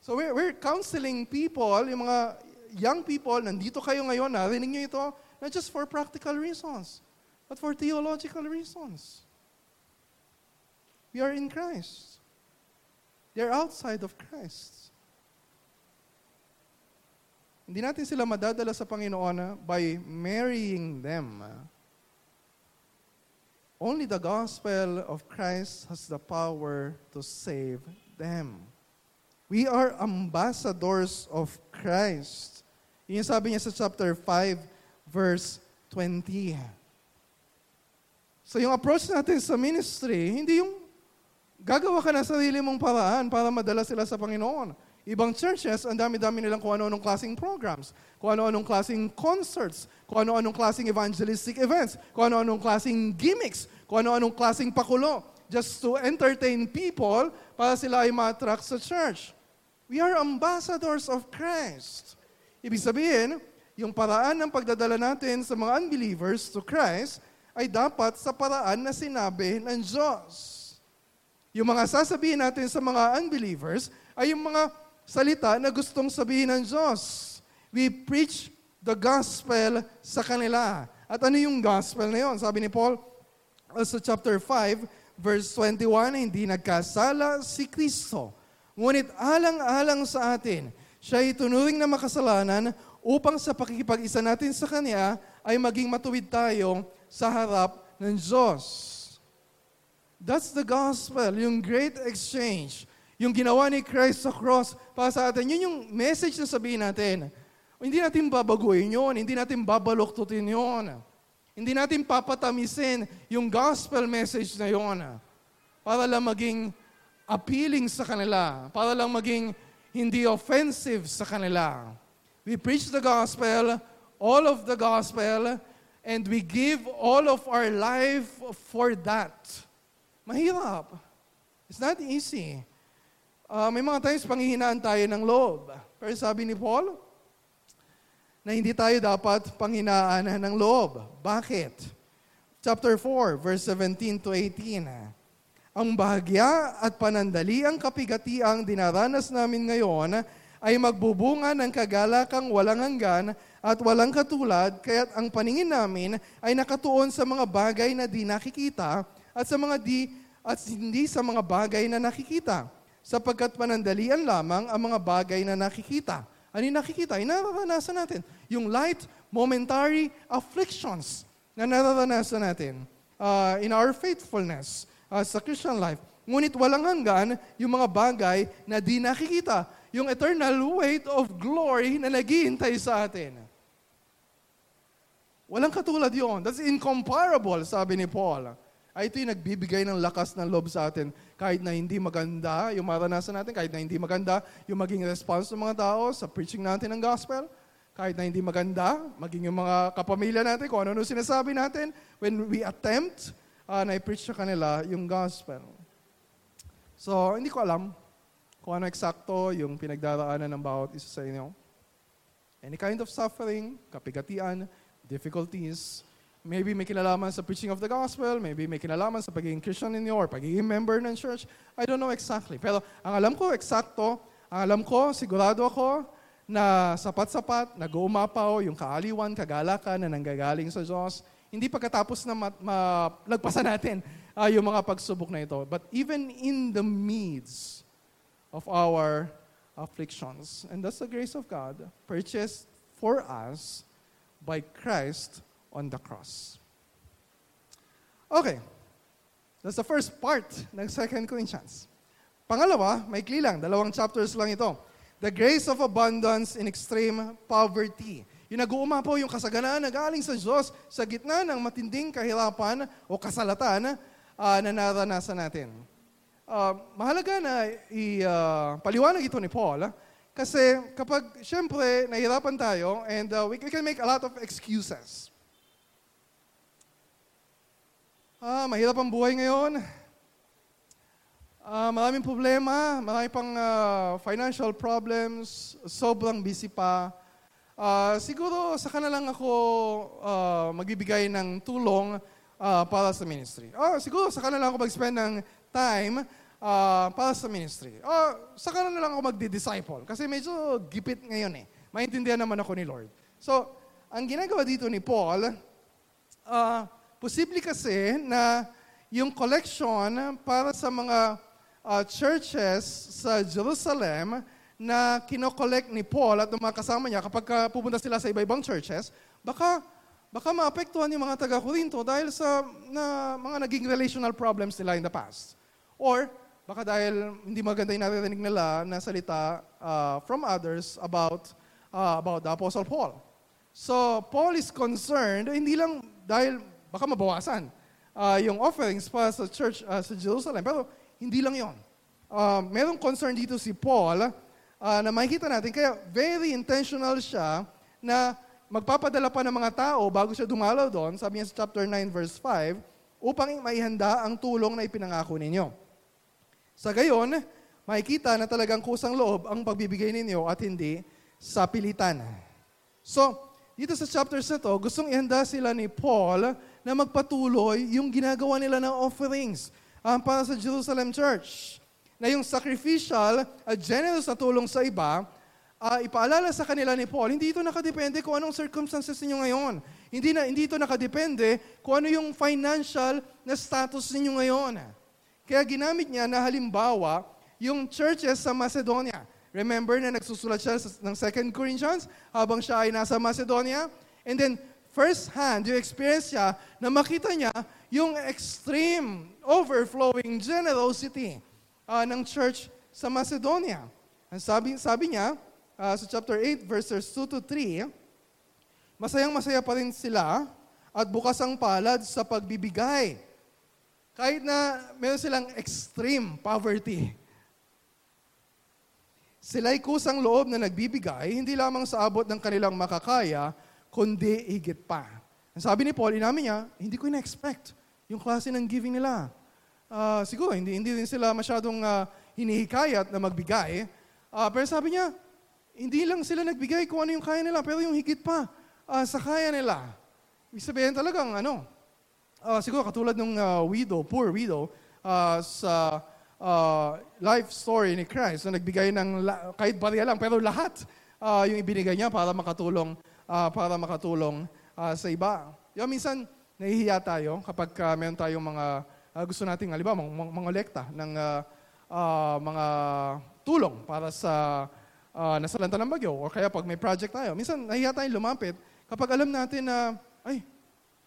So we're, we're counseling people, yung mga young people, nandito kayo ngayon, narinig nyo ito, not just for practical reasons, but for theological reasons. We are in Christ. They're outside of Christ. Hindi natin sila madadala sa Panginoon by marrying them. Only the gospel of Christ has the power to save them. We are ambassadors of Christ. Yun sabi niya sa chapter 5, verse 20. So yung approach natin sa ministry, hindi yung Gagawa ka na sarili mong paraan para madala sila sa Panginoon. Ibang churches, ang dami-dami nilang kung ano-anong klaseng programs, kung ano-anong klaseng concerts, kung ano-anong klaseng evangelistic events, kung ano-anong klaseng gimmicks, kung ano-anong klaseng pakulo, just to entertain people para sila ay ma-attract sa church. We are ambassadors of Christ. Ibig sabihin, yung paraan ng pagdadala natin sa mga unbelievers to Christ ay dapat sa paraan na sinabi ng Diyos. Yung mga sasabihin natin sa mga unbelievers ay yung mga salita na gustong sabihin ng Diyos. We preach the gospel sa kanila. At ano yung gospel na yon? Sabi ni Paul uh, sa chapter 5, verse 21, hindi nagkasala si Kristo. Ngunit alang-alang sa atin, siya itunuring na makasalanan upang sa pakikipag-isa natin sa Kanya ay maging matuwid tayo sa harap ng Diyos. That's the gospel, yung great exchange. Yung ginawa ni Christ sa cross para sa atin. Yun yung message na sabihin natin. Hindi natin babaguhin yun. Hindi natin babaluktutin yun. Hindi natin papatamisin yung gospel message na yun. Para lang maging appealing sa kanila, para lang maging hindi offensive sa kanila. We preach the gospel, all of the gospel, and we give all of our life for that. Mahirap. It's not easy. Uh, may mga times panghihinaan tayo ng loob. Pero sabi ni Paul, na hindi tayo dapat panghinaan ng loob. Bakit? Chapter 4, verse 17 to 18. Ang bahagya at panandali ang kapigatiang dinaranas namin ngayon ay magbubunga ng kagalakang walang hanggan at walang katulad, kaya't ang paningin namin ay nakatuon sa mga bagay na di nakikita at sa mga di at hindi sa mga bagay na nakikita, sapagkat panandalian lamang ang mga bagay na nakikita. Ano nakikita? Yung nararanasan natin. Yung light, momentary afflictions na nararanasan natin uh, in our faithfulness uh, sa Christian life. Ngunit walang hanggan yung mga bagay na di nakikita yung eternal weight of glory na naghihintay sa atin. Walang katulad yon. That's incomparable, sabi ni Paul. Ay, ito yung nagbibigay ng lakas ng loob sa atin. Kahit na hindi maganda yung maranasan natin, kahit na hindi maganda yung maging response ng mga tao sa preaching natin ng gospel, kahit na hindi maganda, maging yung mga kapamilya natin, kung ano-ano sinasabi natin, when we attempt uh, na i-preach sa kanila yung gospel. So, hindi ko alam kung ano eksakto yung pinagdaraanan ng bawat isa sa inyo. Any kind of suffering, kapigatian, difficulties, maybe may kinalaman sa preaching of the gospel, maybe may kinalaman sa pagiging Christian ninyo or pagiging member ng church. I don't know exactly. Pero ang alam ko eksakto, ang alam ko, sigurado ako, na sapat-sapat, nag-uumapaw yung kaaliwan, kagalakan na nanggagaling sa Diyos. Hindi pagkatapos na malagpasan natin uh, yung mga pagsubok na ito. But even in the midst of our afflictions. And that's the grace of God purchased for us by Christ on the cross. Okay. That's the first part ng 2 Corinthians. Pangalawa, may lang, dalawang chapters lang ito. The grace of abundance in extreme poverty. Yung nag-uuma po yung kasaganaan na galing sa Diyos sa gitna ng matinding kahirapan o kasalatan uh, na naranasan natin uh, mahalaga na ipaliwanag uh, ito ni Paul. Ah, kasi kapag, syempre, nahirapan tayo and uh, we, we can make a lot of excuses. Ah, mahirap ang buhay ngayon. Ah, maraming problema, marami pang uh, financial problems, sobrang busy pa. Uh, siguro sa na lang ako uh, magbibigay ng tulong uh, para sa ministry. Oh, siguro sa na lang ako mag-spend ng time uh, para sa ministry. Uh, saka na lang ako magdi-disciple. Kasi medyo gipit ngayon eh. Maintindihan naman ako ni Lord. So, ang ginagawa dito ni Paul, uh, posible kasi na yung collection para sa mga uh, churches sa Jerusalem na kinokollect ni Paul at mga kasama niya kapag pupunta sila sa iba-ibang churches, baka baka maapektuhan yung mga taga-Korinto dahil sa na, mga naging relational problems nila in the past. Or baka dahil hindi maganda yung naririnig nila na salita uh, from others about uh, about the Apostle Paul. So, Paul is concerned, hindi lang dahil baka mabawasan uh, yung offerings para sa church uh, sa Jerusalem, pero hindi lang yon. Uh, merong concern dito si Paul uh, na makikita natin, kaya very intentional siya na magpapadala pa ng mga tao bago siya dumalaw doon, sabi niya sa chapter 9 verse 5, upang maihanda ang tulong na ipinangako ninyo. Sa gayon, makikita na talagang kusang loob ang pagbibigay ninyo at hindi sa pilitan. So, dito sa chapters na to, gustong ihanda sila ni Paul na magpatuloy yung ginagawa nila ng offerings um, para sa Jerusalem Church. Na yung sacrificial at generous na tulong sa iba, uh, ipaalala sa kanila ni Paul, hindi ito nakadepende kung anong circumstances ninyo ngayon. Hindi, na, hindi ito nakadepende kung ano yung financial na status ninyo ngayon. Kaya ginamit niya na halimbawa yung churches sa Macedonia. Remember na nagsusulat siya ng 2 Corinthians habang siya ay nasa Macedonia? And then, first hand, yung experience siya na makita niya yung extreme, overflowing generosity uh, ng church sa Macedonia. Ang sabi, sabi niya, uh, sa chapter 8, verses 2 to 3, Masayang masaya pa rin sila at bukas ang palad sa pagbibigay kahit na meron silang extreme poverty, sila'y kusang loob na nagbibigay, hindi lamang sa abot ng kanilang makakaya, kundi higit pa. Ang sabi ni Paul, inamin niya, hindi ko ina-expect yung klase ng giving nila. Uh, siguro, hindi, hindi rin sila masyadong uh, hinihikayat na magbigay. Uh, pero sabi niya, hindi lang sila nagbigay kung ano yung kaya nila, pero yung higit pa uh, sa kaya nila. Ibig sabihin talagang ano, uh, siguro katulad ng uh, widow, poor widow, uh, sa uh, life story ni Christ na nagbigay ng la- kahit barya lang, pero lahat uh, yung ibinigay niya para makatulong uh, para makatulong uh, sa iba. Yung minsan, nahihiya tayo kapag uh, meron tayong mga uh, gusto nating, halimbawa, mga, mga lekta ng uh, uh, mga tulong para sa uh, nasalanta ng bagyo o kaya pag may project tayo. Minsan, nahihiya tayong lumapit kapag alam natin na, ay,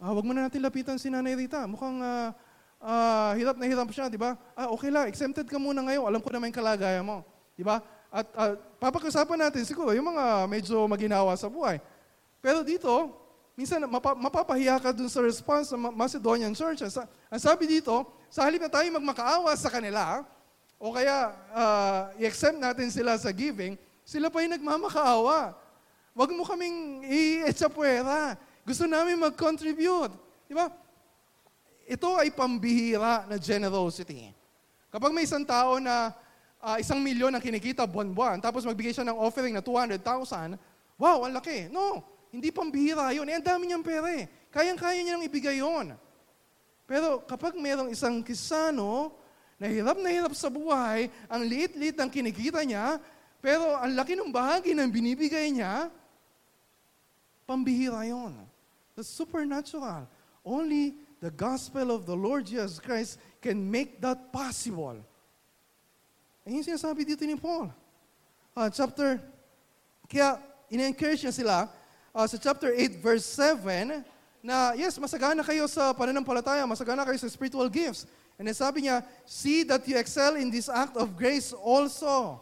uh, wag muna natin lapitan si Nanay Rita. Mukhang uh, uh, hirap na hirap siya, di ba? Ah, okay lang, exempted ka muna ngayon. Alam ko naman yung kalagayan mo. Di ba? At uh, papakiusapan natin siguro yung mga medyo maginawa sa buhay. Pero dito, minsan mapa, mapapahiya ka dun sa response ng Macedonian church. Ang sabi dito, sa halip na tayo magmakaawa sa kanila, o kaya uh, i-exempt natin sila sa giving, sila pa yung nagmamakaawa. Huwag mo kaming i-etsapuera. Gusto namin mag-contribute. Di ba? Ito ay pambihira na generosity. Kapag may isang tao na uh, isang milyon ang kinikita buwan-buwan, tapos magbigay siya ng offering na 200,000, wow, ang laki. No, hindi pambihira yun. Eh, ang dami niyang pera eh. Kayang-kaya niya nang ibigay yon. Pero kapag mayroong isang kisano na hirap na hirap sa buhay, ang liit-liit ng kinikita niya, pero ang laki ng bahagi ng binibigay niya, pambihira yon. That's supernatural. Only the gospel of the Lord Jesus Christ can make that possible. Ayun yung sinasabi dito ni Paul. Uh, chapter, kaya in-encourage niya sila uh, sa chapter 8 verse 7 na yes, masagana kayo sa pananampalataya, masagana kayo sa spiritual gifts. And then sabi niya, see that you excel in this act of grace also.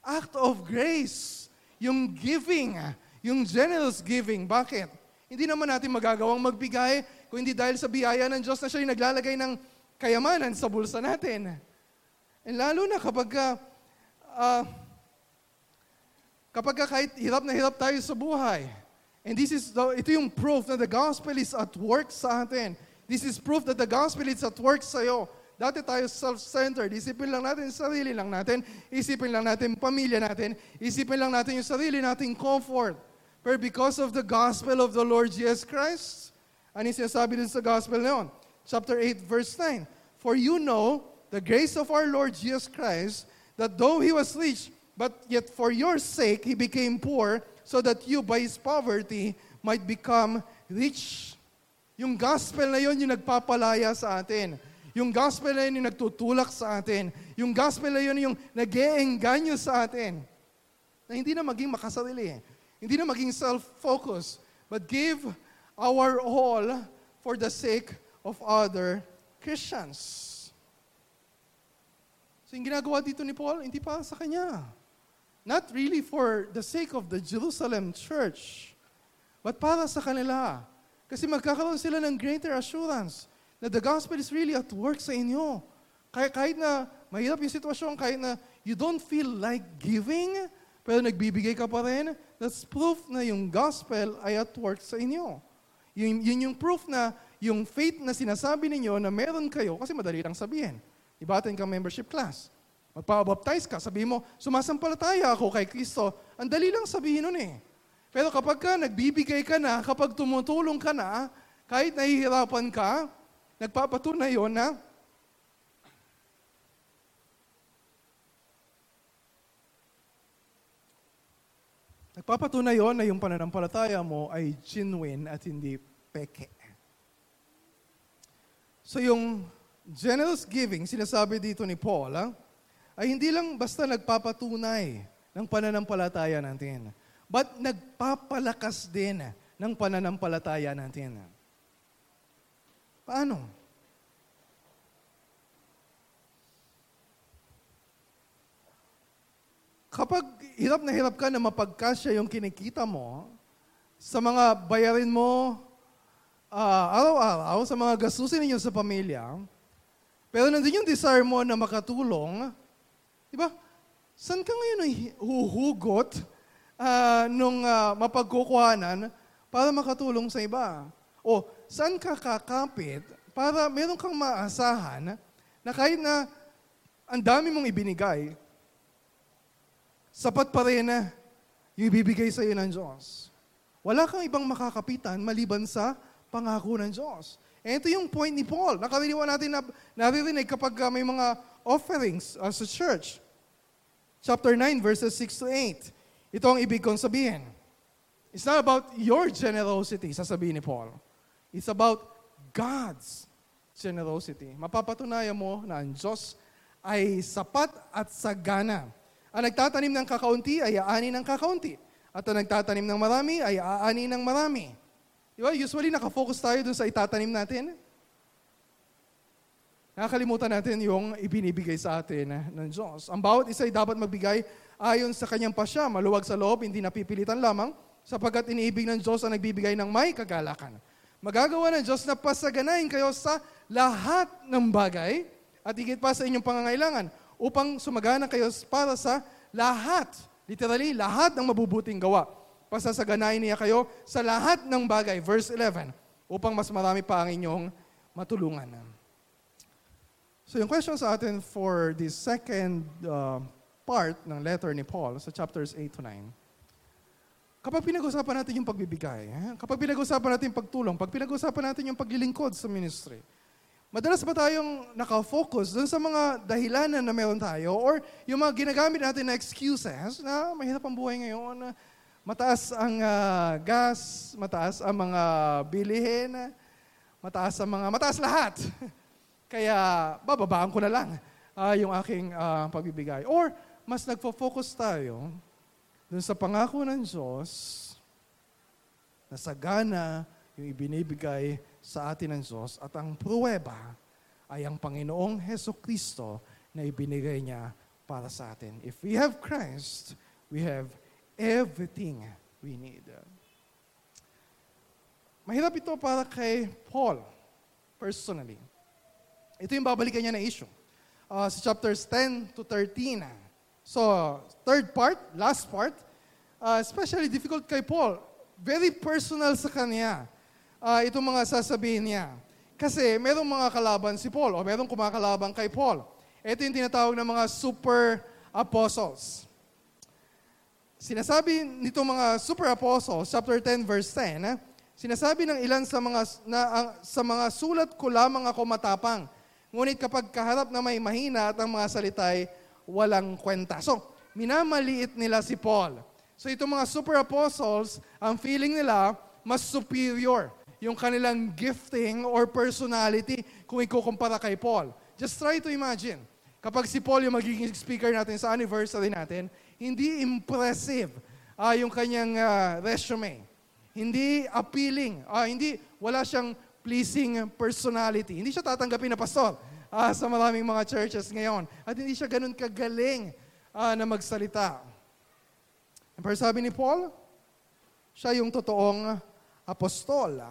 Act of grace. Yung giving, yung generous giving. Bakit? Hindi naman natin magagawang magbigay kung hindi dahil sa biyaya ng Diyos na siya yung naglalagay ng kayamanan sa bulsa natin. And lalo na kapag uh, kapag kahit hirap na hirap tayo sa buhay. And this is the, ito yung proof na the gospel is at work sa atin. This is proof that the gospel is at work sa iyo. Dati tayo self-centered. Isipin lang natin sarili lang natin. Isipin lang natin pamilya natin. Isipin lang natin yung sarili nating comfort. But because of the gospel of the Lord Jesus Christ, ano yung sinasabi din sa gospel na Chapter 8, verse 9. For you know the grace of our Lord Jesus Christ, that though He was rich, but yet for your sake He became poor, so that you by His poverty might become rich. Yung gospel na yun yung nagpapalaya sa atin. Yung gospel na yun yung nagtutulak sa atin. Yung gospel na yun yung nag sa atin. Na hindi na maging makasarili. Hindi na maging self-focused. But give our all for the sake of other Christians. So yung ginagawa dito ni Paul, hindi pa sa kanya. Not really for the sake of the Jerusalem church, but para sa kanila. Kasi magkakaroon sila ng greater assurance na the gospel is really at work sa inyo. Kahit, kahit na mahirap yung sitwasyon, kahit na you don't feel like giving, pero nagbibigay ka pa rin, that's proof na yung gospel ay at work sa inyo. Yun, yun yung proof na yung faith na sinasabi ninyo na meron kayo, kasi madali lang sabihin. Ibatin ka membership class. Magpapabaptize ka, sabihin mo, sumasampalataya ako kay Kristo. Ang dali lang sabihin nun eh. Pero kapag ka nagbibigay ka na, kapag tumutulong ka na, kahit nahihirapan ka, nagpapatunay yon na Nagpapatunay yon na yung pananampalataya mo ay genuine at hindi peke. So yung generous giving, sinasabi dito ni Paul, ha, ay hindi lang basta nagpapatunay ng pananampalataya natin, but nagpapalakas din ng pananampalataya natin. Paano? Kapag hirap na hirap ka na mapagkasya yung kinikita mo sa mga bayarin mo uh, araw-araw, sa mga gastusin ninyo sa pamilya, Pero nandun yung desire mo na makatulong, di ba? Saan ka ngayon ay huhugot uh, nung uh, mapagkukuhanan para makatulong sa iba? O saan ka kakapit para meron kang maasahan na kahit na ang dami mong ibinigay, sapat pa rin na yung ibibigay sa iyo ng Diyos. Wala kang ibang makakapitan maliban sa pangako ng Diyos. Eh, ito yung point ni Paul. Nakariniwan natin na naririnig kapag uh, may mga offerings uh, sa church. Chapter 9, verses 6 to 8. Ito ang ibig kong sabihin. It's not about your generosity, sasabihin ni Paul. It's about God's generosity. Mapapatunayan mo na ang Diyos ay sapat at sagana. Ang nagtatanim ng kakaunti ay aani ng kakaunti. At ang nagtatanim ng marami ay aani ng marami. Di ba? Usually nakafocus tayo dun sa itatanim natin. Nakakalimutan natin yung ibinibigay sa atin ng Diyos. Ang bawat isa ay dapat magbigay ayon sa kanyang pasya, maluwag sa loob, hindi napipilitan lamang, sapagkat iniibig ng Diyos ang nagbibigay ng may kagalakan. Magagawa ng Diyos na pasaganain kayo sa lahat ng bagay at higit pa sa inyong pangangailangan upang sumagana kayo para sa lahat, literally, lahat ng mabubuting gawa pasasaganain niya kayo sa lahat ng bagay. Verse 11, upang mas marami pa ang inyong matulungan. So yung question sa atin for the second uh, part ng letter ni Paul sa chapters 8 to 9, kapag pinag-usapan natin yung pagbibigay, eh, kapag pinag-usapan natin yung pagtulong, pag pinag-usapan natin yung paglilingkod sa ministry, madalas ba tayong nakafocus dun sa mga dahilanan na meron tayo or yung mga ginagamit natin na excuses na mahirap ang buhay ngayon, Mataas ang uh, gas, mataas ang mga bilihin, mataas ang mga, mataas lahat. Kaya bababaan ko na lang uh, yung aking uh, pagbibigay. Or mas nagfo-focus tayo dun sa pangako ng Diyos na sagana yung ibinibigay sa atin ng Diyos at ang pruweba ay ang Panginoong Heso Kristo na ibinigay niya para sa atin. If we have Christ, we have everything we need. Mahirap ito para kay Paul, personally. Ito yung babalikan niya na issue. Uh, sa chapters 10 to 13. So, third part, last part, uh, especially difficult kay Paul. Very personal sa kanya. Uh, itong mga sasabihin niya. Kasi merong mga kalaban si Paul o merong kumakalaban kay Paul. Ito yung tinatawag ng mga super apostles. Sinasabi nito mga super apostles, chapter 10, verse 10, eh, sinasabi ng ilan sa mga, na, uh, sa mga sulat ko lamang ako matapang. Ngunit kapag kaharap na may mahina at ang mga salitay, walang kwenta. So, minamaliit nila si Paul. So, itong mga super apostles, ang feeling nila, mas superior yung kanilang gifting or personality kung ikukumpara kay Paul. Just try to imagine. Kapag si Paul yung magiging speaker natin sa anniversary natin, hindi impressive uh, yung kanyang uh, resume. Hindi appealing. Uh, hindi, wala siyang pleasing personality. Hindi siya tatanggapin na pastor uh, sa maraming mga churches ngayon. At hindi siya ganun kagaling uh, na magsalita. Pero sabi ni Paul, siya yung totoong apostol.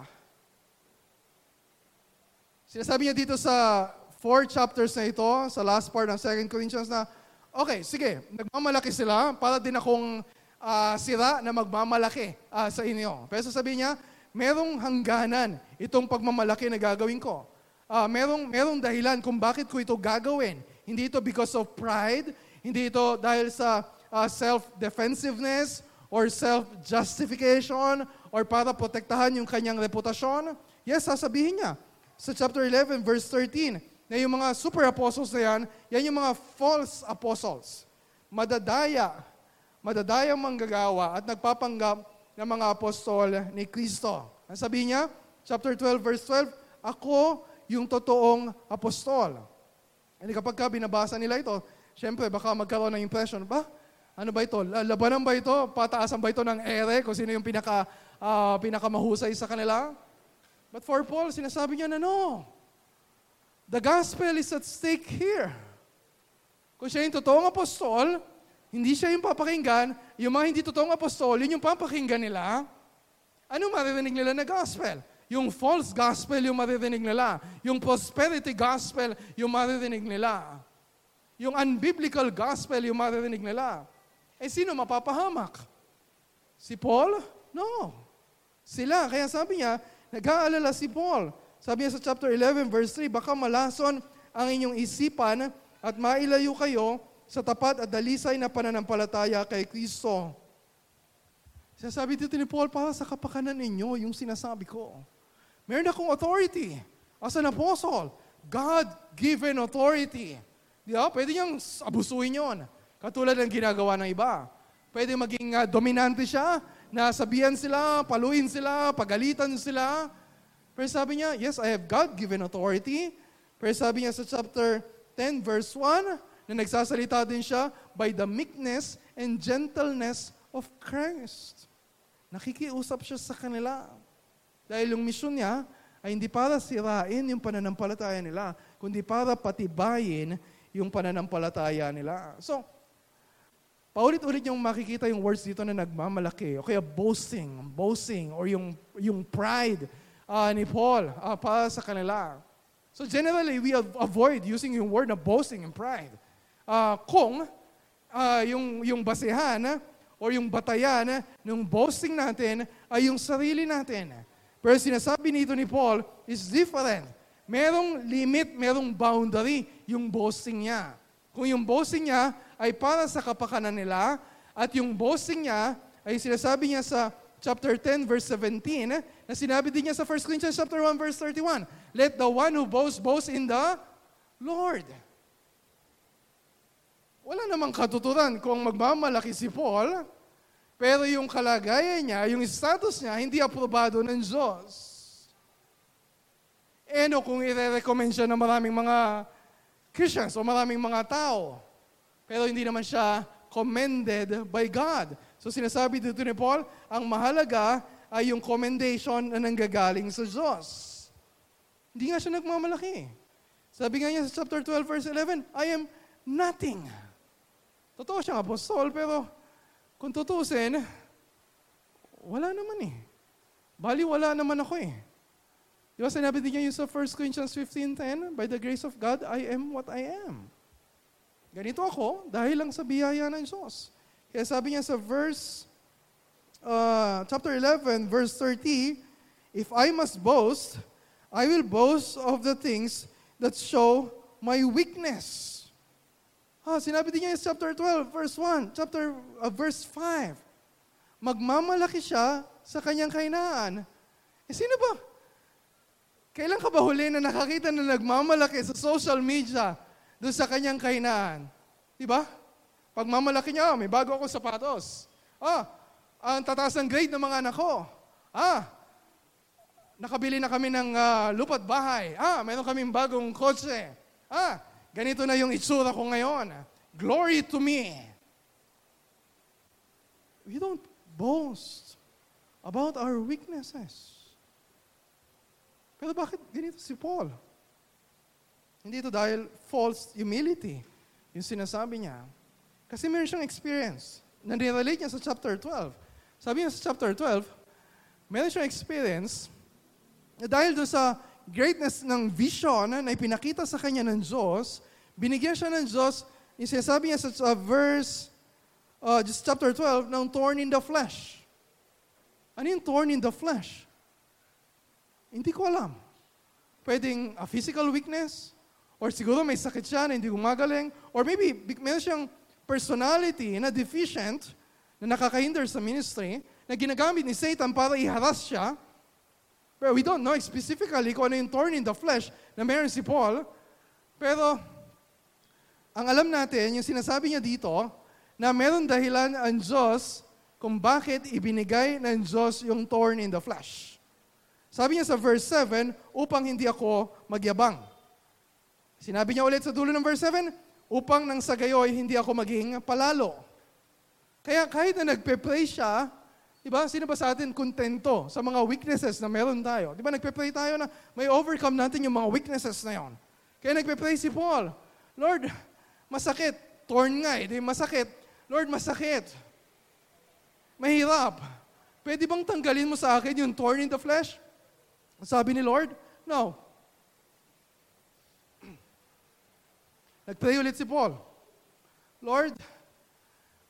Sinasabi niya dito sa four chapters na ito, sa last part ng 2 Corinthians na Okay, sige. Nagmamalaki sila para din akong uh, sira na magmamalaki uh, sa inyo. Pero sasabihin niya, merong hangganan itong pagmamalaki na gagawin ko. Uh, merong, merong dahilan kung bakit ko ito gagawin. Hindi ito because of pride, hindi ito dahil sa uh, self-defensiveness or self-justification or para protektahan yung kanyang reputasyon. Yes, sasabihin niya. Sa chapter 11, verse 13, na yung mga super apostles na yan, yan yung mga false apostles. Madadaya, madadayang manggagawa at nagpapanggap ng mga apostol ni Kristo. Ang sabi niya, chapter 12, verse 12, ako yung totoong apostol. And kapag ka binabasa nila ito, syempre baka magkaroon ng impression, ba, ano ba ito? Labanan ba ito? Pataasan ba ito ng ere kung sino yung pinaka, uh, pinakamahusay sa kanila? But for Paul, sinasabi niya na no. The gospel is at stake here. Kung siya yung totoong apostol, hindi siya yung papakinggan, yung mga hindi totoong apostol, yun yung papakinggan nila, ano maririnig nila na gospel? Yung false gospel yung maririnig nila. Yung prosperity gospel yung maririnig nila. Yung unbiblical gospel yung maririnig nila. Eh sino mapapahamak? Si Paul? No. Sila. Kaya sabi niya, nag-aalala si Paul. Sabi niya sa chapter 11 verse 3, baka malason ang inyong isipan at mailayo kayo sa tapat at dalisay na pananampalataya kay Kristo. Sinasabi dito ni Paul, para sa kapakanan ninyo, yung sinasabi ko. Meron akong authority as an apostle. God-given authority. Di ba? Pwede niyang abusuhin yon. Katulad ng ginagawa ng iba. Pwede maging uh, dominante siya, na sabihan sila, paluin sila, pagalitan sila. Pero sabi niya, yes, I have God-given authority. Pero sabi niya sa chapter 10, verse 1, na nagsasalita din siya, by the meekness and gentleness of Christ. Nakikiusap siya sa kanila. Dahil yung mission niya ay hindi para sirain yung pananampalataya nila, kundi para patibayin yung pananampalataya nila. So, paulit-ulit yung makikita yung words dito na nagmamalaki, o kaya boasting, boasting, or yung, yung pride uh, ni Paul uh, para sa kanila. So generally, we avoid using yung word na boasting and pride. Uh, kung uh, yung, yung basehan or yung batayan ng boasting natin ay yung sarili natin. Pero sinasabi nito ni Paul is different. Merong limit, merong boundary yung boasting niya. Kung yung boasting niya ay para sa kapakanan nila at yung boasting niya ay sinasabi niya sa chapter 10 verse 17 na sinabi din niya sa 1 Corinthians chapter 1 verse 31, Let the one who boasts boast in the Lord. Wala namang katuturan kung magmamalaki si Paul, pero yung kalagayan niya, yung status niya, hindi aprobado ng Diyos. Eh no, kung i-recommend siya ng maraming mga Christians o maraming mga tao, pero hindi naman siya commended by God. So sinasabi dito ni Paul, ang mahalaga ay yung commendation na nanggagaling sa Diyos. Hindi nga siya nagmamalaki. Sabi nga niya sa chapter 12 verse 11, I am nothing. Totoo siyang apostol, pero kung tutusin, wala naman eh. Bali, wala naman ako eh. Di ba sinabi din niya sa 1 Corinthians 15.10, By the grace of God, I am what I am. Ganito ako dahil lang sa biyaya ng Diyos. Kaya sabi niya sa verse, uh, chapter 11, verse 30, If I must boast, I will boast of the things that show my weakness. Ah, sinabi din niya sa chapter 12, verse 1, chapter, uh, verse 5. Magmamalaki siya sa kanyang kainaan. Eh, sino ba? Kailan ka ba huli na nakakita na nagmamalaki sa social media doon sa kanyang kainaan? Di ba? Pagmamalaki niya, oh, may bago akong sapatos. Ah, ang tataas ng grade ng mga anak ko. Ah, nakabili na kami ng uh, lupat bahay. Ah, mayroon kaming bagong kotse. Ah, Ganito na yung itsura ko ngayon. Glory to me. We don't boast about our weaknesses. Pero bakit ganito si Paul? Hindi ito dahil false humility, yung sinasabi niya. Kasi meron siyang experience. Nandinrelate niya sa chapter 12. Sabi niya sa chapter 12, meron siyang experience na dahil doon sa greatness ng vision na ipinakita sa kanya ng Diyos, binigyan siya ng Diyos, yung sinasabi niya sa uh, verse, uh, just chapter 12, ng thorn in the flesh. Ano yung thorn in the flesh? Hindi ko alam. Pwedeng a physical weakness, or siguro may sakit siya na hindi gumagaling, or maybe meron siyang personality na deficient, na nakakahinder sa ministry, na ginagamit ni Satan para iharas siya, pero we don't know specifically kung ano yung thorn in the flesh na meron si Paul. Pero ang alam natin, yung sinasabi niya dito, na meron dahilan ang Diyos kung bakit ibinigay ng Diyos yung thorn in the flesh. Sabi niya sa verse 7, upang hindi ako magyabang. Sinabi niya ulit sa dulo ng verse 7, upang nang sa gayoy hindi ako maging palalo. Kaya kahit na nagpe-pray siya, Diba? Sino ba sa atin kontento sa mga weaknesses na meron tayo? Diba nagpe-pray tayo na may overcome natin yung mga weaknesses na yon. Kaya nagpe-pray si Paul, Lord, masakit. Torn nga eh, di masakit. Lord, masakit. Mahirap. Pwede bang tanggalin mo sa akin yung thorn in the flesh? Sabi ni Lord, no. Nagpray ulit si Paul. Lord,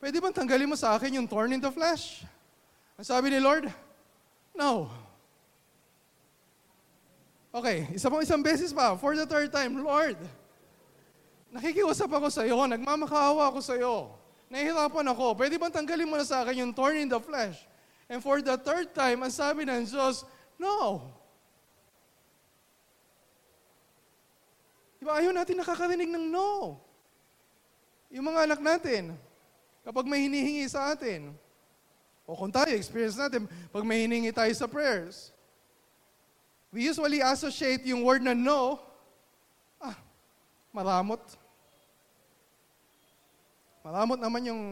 pwede bang tanggalin mo sa akin yung thorn in the flesh? Ang sabi ni Lord, no. Okay, isa pang isang beses pa, for the third time, Lord, nakikiusap ako sa iyo, nagmamakaawa ako sa iyo, nahihirapan ako, pwede bang tanggalin mo na sa akin yung thorn in the flesh? And for the third time, ang sabi ng Diyos, no. Diba, ayaw natin nakakarinig ng no. Yung mga anak natin, kapag may hinihingi sa atin, o kung tayo, experience natin, pag may hinihingi tayo sa prayers, we usually associate yung word na no, ah, maramot. Maramot naman yung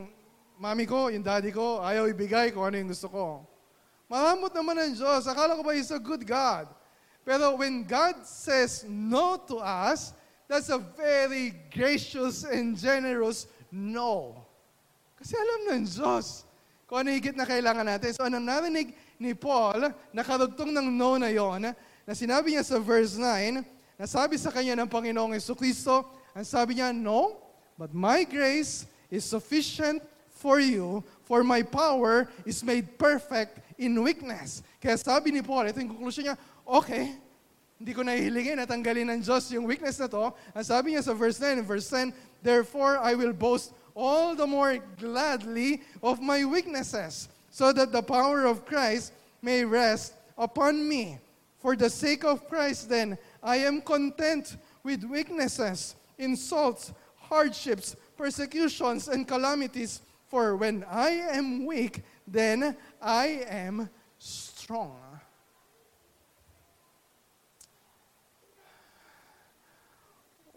mami ko, yung daddy ko, ayaw ibigay kung ano yung gusto ko. Maramot naman ang Diyos. Akala ko ba He's a good God? Pero when God says no to us, that's a very gracious and generous no. Kasi alam ng Diyos kung ano higit na kailangan natin. So anong narinig ni Paul, nakarugtong ng no na yon, na sinabi niya sa verse 9, nasabi sa kanya ng Panginoong Yesu Kristo, ang sabi niya, No, but my grace is sufficient for you, for my power is made perfect in weakness. Kaya sabi ni Paul, ito yung conclusion niya, okay, hindi ko nahihilingin na tanggalin ng Diyos yung weakness na to. Ang sabi niya sa verse 9 and verse 10, Therefore I will boast all the more gladly of my weaknesses, so that the power of Christ may rest upon me. For the sake of Christ, then, I am content with weaknesses, insults, hardships, persecutions, and calamities. For when I am weak, then I am strong.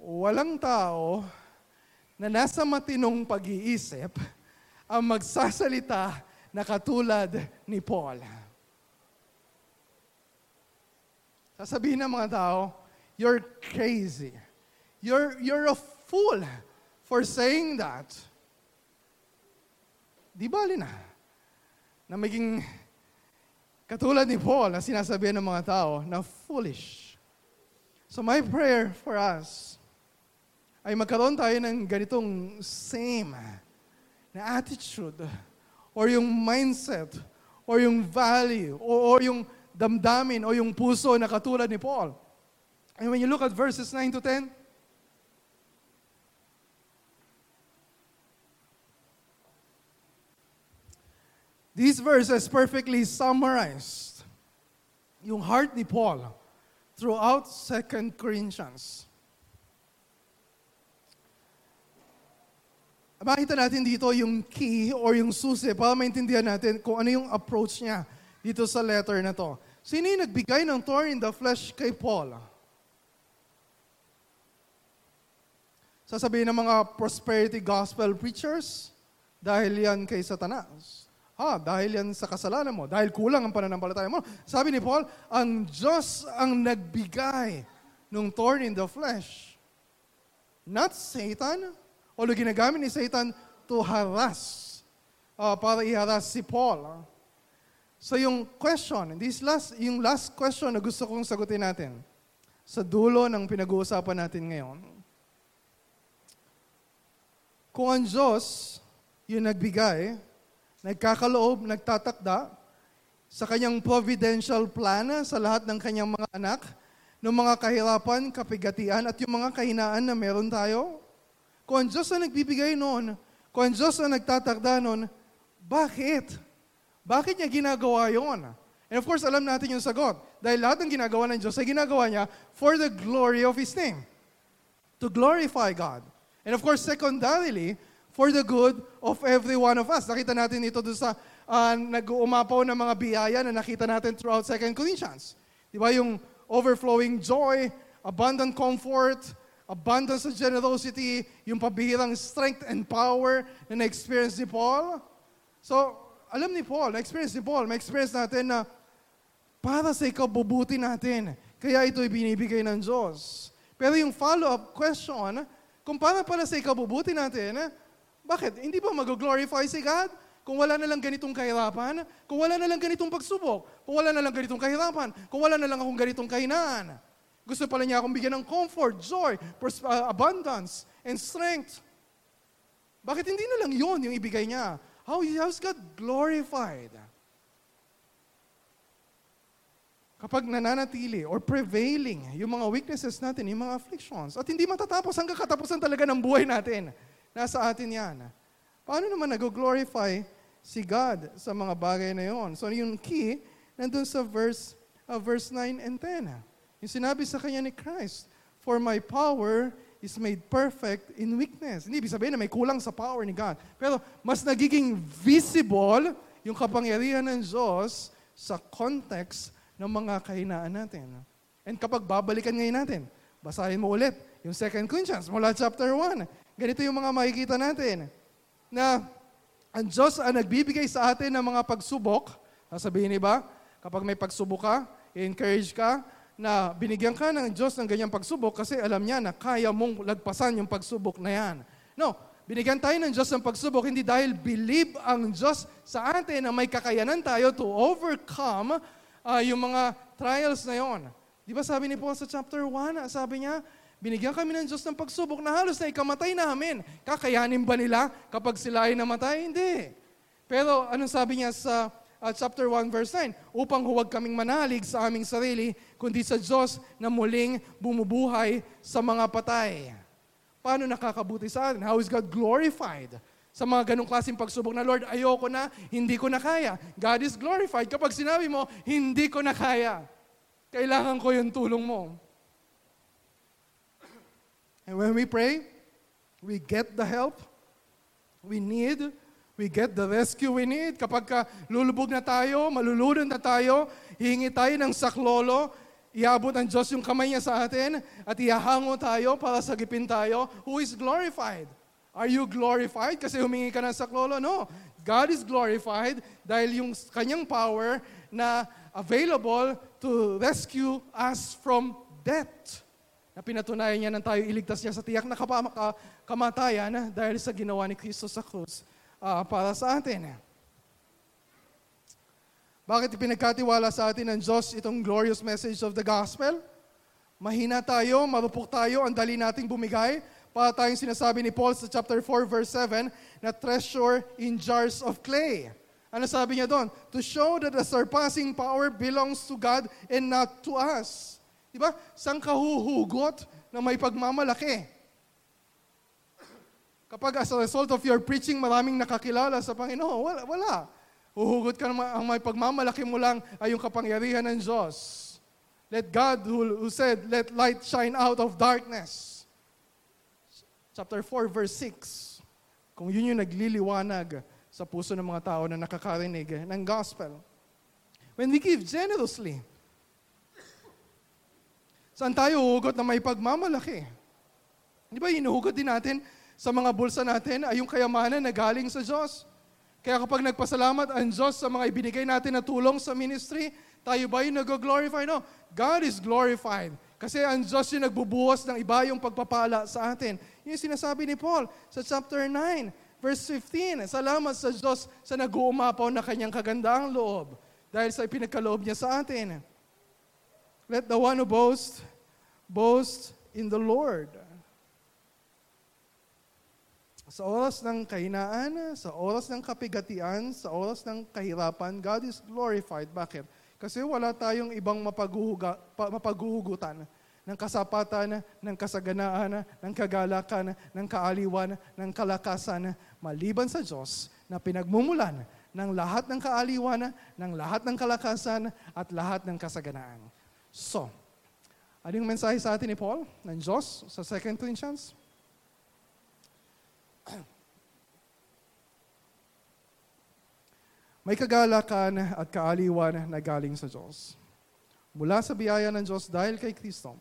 Walang tao na nasa matinong pag-iisip ang magsasalita na katulad ni Paul. Sasabihin ng mga tao, you're crazy. You're, you're a fool for saying that. Di bali na na maging katulad ni Paul na sinasabihan ng mga tao na foolish. So my prayer for us ay magkaroon tayo ng ganitong same na attitude or yung mindset or yung value or, or yung damdamin o yung puso na katulad ni Paul. And when you look at verses 9 to 10, These verses perfectly summarized yung heart ni Paul throughout 2 Corinthians. Makita natin dito yung key or yung susi para maintindihan natin kung ano yung approach niya dito sa letter na to. Sino yung nagbigay ng thorn in the flesh kay Paul? Sasabihin ng mga prosperity gospel preachers, dahil yan kay Satanas. Ha, dahil yan sa kasalanan mo, dahil kulang ang pananampalataya mo. Sabi ni Paul, ang Diyos ang nagbigay ng thorn in the flesh. Not Satan, Although ginagamit ni Satan to harass, uh, para iharas si Paul. Uh. So yung question, this last, yung last question na gusto kong sagutin natin sa dulo ng pinag-uusapan natin ngayon. Kung ang Diyos yung nagbigay, nagkakaloob, nagtatakda sa kanyang providential plan sa lahat ng kanyang mga anak, ng mga kahirapan, kapigatian, at yung mga kahinaan na meron tayo, kung ang Diyos ang nagbibigay noon, kung ang Diyos ang nagtatakda noon, bakit? Bakit niya ginagawa yon? And of course, alam natin yung sagot. Dahil lahat ng ginagawa ng Diyos ay ginagawa niya for the glory of His name. To glorify God. And of course, secondarily, for the good of every one of us. Nakita natin ito doon sa uh, nag-uumapaw ng mga biyaya na nakita natin throughout 2 Corinthians. Di ba yung overflowing joy, abundant comfort, abundance of generosity, yung pabihirang strength and power na na-experience ni Paul. So, alam ni Paul, na-experience ni Paul, ma-experience natin na para sa ikaw bubuti natin. Kaya ito binibigay ng Diyos. Pero yung follow-up question, kung para para sa ikaw bubuti natin, bakit? Hindi ba mag-glorify si God? Kung wala na lang ganitong kahirapan, kung wala na lang ganitong pagsubok, kung wala na lang ganitong kahirapan, kung wala na lang akong ganitong kahinaan. Gusto pala niya akong bigyan ng comfort, joy, pros- uh, abundance, and strength. Bakit hindi na lang yon yung ibigay niya? How is God glorified? Kapag nananatili or prevailing yung mga weaknesses natin, yung mga afflictions, at hindi matatapos hanggang katapusan talaga ng buhay natin, nasa atin yan. Paano naman nag-glorify si God sa mga bagay na yon? So yung key, nandun sa verse, uh, verse 9 and 10. Yung sinabi sa kanya ni Christ, For my power is made perfect in weakness. Hindi ibig sabihin na may kulang sa power ni God. Pero mas nagiging visible yung kapangyarihan ng Diyos sa context ng mga kahinaan natin. And kapag babalikan ngayon natin, basahin mo ulit yung 2 Corinthians mula chapter 1. Ganito yung mga makikita natin. Na ang Diyos ang nagbibigay sa atin ng mga pagsubok. Sasabihin ba, kapag may pagsubok ka, encourage ka, na binigyan ka ng Diyos ng ganyang pagsubok kasi alam niya na kaya mong lagpasan yung pagsubok na yan. No, binigyan tayo ng Diyos ng pagsubok hindi dahil believe ang Diyos sa atin na may kakayanan tayo to overcome uh, yung mga trials na yon. Di ba sabi ni Paul sa chapter 1, sabi niya, binigyan kami ng Diyos ng pagsubok na halos na ikamatay namin. Kakayanin ba nila kapag sila ay namatay? Hindi. Pero anong sabi niya sa uh, chapter 1 verse 9? Upang huwag kaming manalig sa aming sarili, kundi sa Diyos na muling bumubuhay sa mga patay. Paano nakakabuti sa atin? How is God glorified? Sa mga ganong klaseng pagsubok na, Lord, ayoko na, hindi ko na kaya. God is glorified kapag sinabi mo, hindi ko na kaya. Kailangan ko yung tulong mo. And when we pray, we get the help we need, we get the rescue we need. Kapag ka lulubog na tayo, malulunod na tayo, hihingi tayo ng saklolo, Iabot ng Diyos yung kamay niya sa atin at ihahango tayo para sagipin tayo who is glorified. Are you glorified kasi humingi ka ng saklolo? No. God is glorified dahil yung kanyang power na available to rescue us from death. Na pinatunayan niya nang tayo iligtas niya sa tiyak na kamatayan dahil sa ginawa ni Kristo sa krus uh, para sa atin. Bakit ipinagkatiwala sa atin ng Diyos itong glorious message of the gospel? Mahina tayo, marupok tayo, ang dali nating bumigay. Para tayong sinasabi ni Paul sa chapter 4 verse 7 na treasure in jars of clay. Ano sabi niya doon? To show that the surpassing power belongs to God and not to us. Di ba? Sang kahuhugot na may pagmamalaki. Kapag as a result of your preaching, maraming nakakilala sa Panginoon, wala. wala. Huhugot ka naman, ang may pagmamalaki mo lang ay yung kapangyarihan ng Diyos. Let God, who, who said, let light shine out of darkness. Chapter 4, verse 6. Kung yun yung nagliliwanag sa puso ng mga tao na nakakarinig ng gospel. When we give generously, saan tayo huhugot na may pagmamalaki? Di ba, hinuhugot din natin sa mga bulsa natin ay yung kayamanan na galing sa Diyos. Kaya kapag nagpasalamat ang Diyos sa mga ibinigay natin na tulong sa ministry, tayo ba yung nag-glorify? No. God is glorified. Kasi ang Diyos yung nagbubuhos ng iba yung pagpapala sa atin. Yung sinasabi ni Paul sa chapter 9, verse 15. Salamat sa Diyos sa nag-uumapaw na kanyang kagandaang loob dahil sa ipinagkaloob niya sa atin. Let the one who boast, boast in the Lord. Sa oras ng kahinaan, sa oras ng kapigatian, sa oras ng kahirapan, God is glorified. Bakit? Kasi wala tayong ibang mapaghuhuga, mapaghuhugutan ng kasapatan, ng kasaganaan, ng kagalakan, ng kaaliwan, ng kalakasan, maliban sa Diyos na pinagmumulan ng lahat ng kaaliwan, ng lahat ng kalakasan, at lahat ng kasaganaan. So, ano yung mensahe sa atin ni Paul ng Diyos sa 2 Corinthians? May kagalakan at kaaliwan na galing sa Diyos. Mula sa biyaya ng Diyos dahil kay Kristo.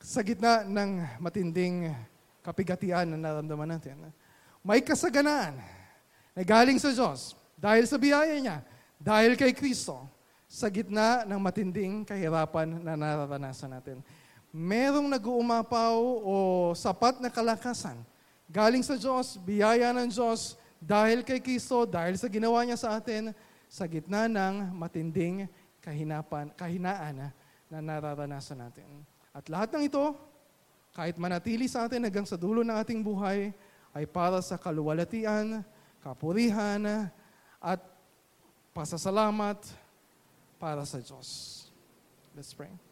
Sa gitna ng matinding kapigatian na naramdaman natin, may kasaganaan na galing sa Diyos dahil sa biyaya niya, dahil kay Kristo, sa gitna ng matinding kahirapan na nararanasan natin. Merong nag-uumapaw o sapat na kalakasan galing sa Diyos, biyaya ng Diyos, dahil kay Kristo, dahil sa ginawa niya sa atin, sa gitna ng matinding kahinapan, kahinaan na nararanasan natin. At lahat ng ito, kahit manatili sa atin hanggang sa dulo ng ating buhay, ay para sa kaluwalhatian, kapurihan, at pasasalamat para sa Diyos. Let's pray.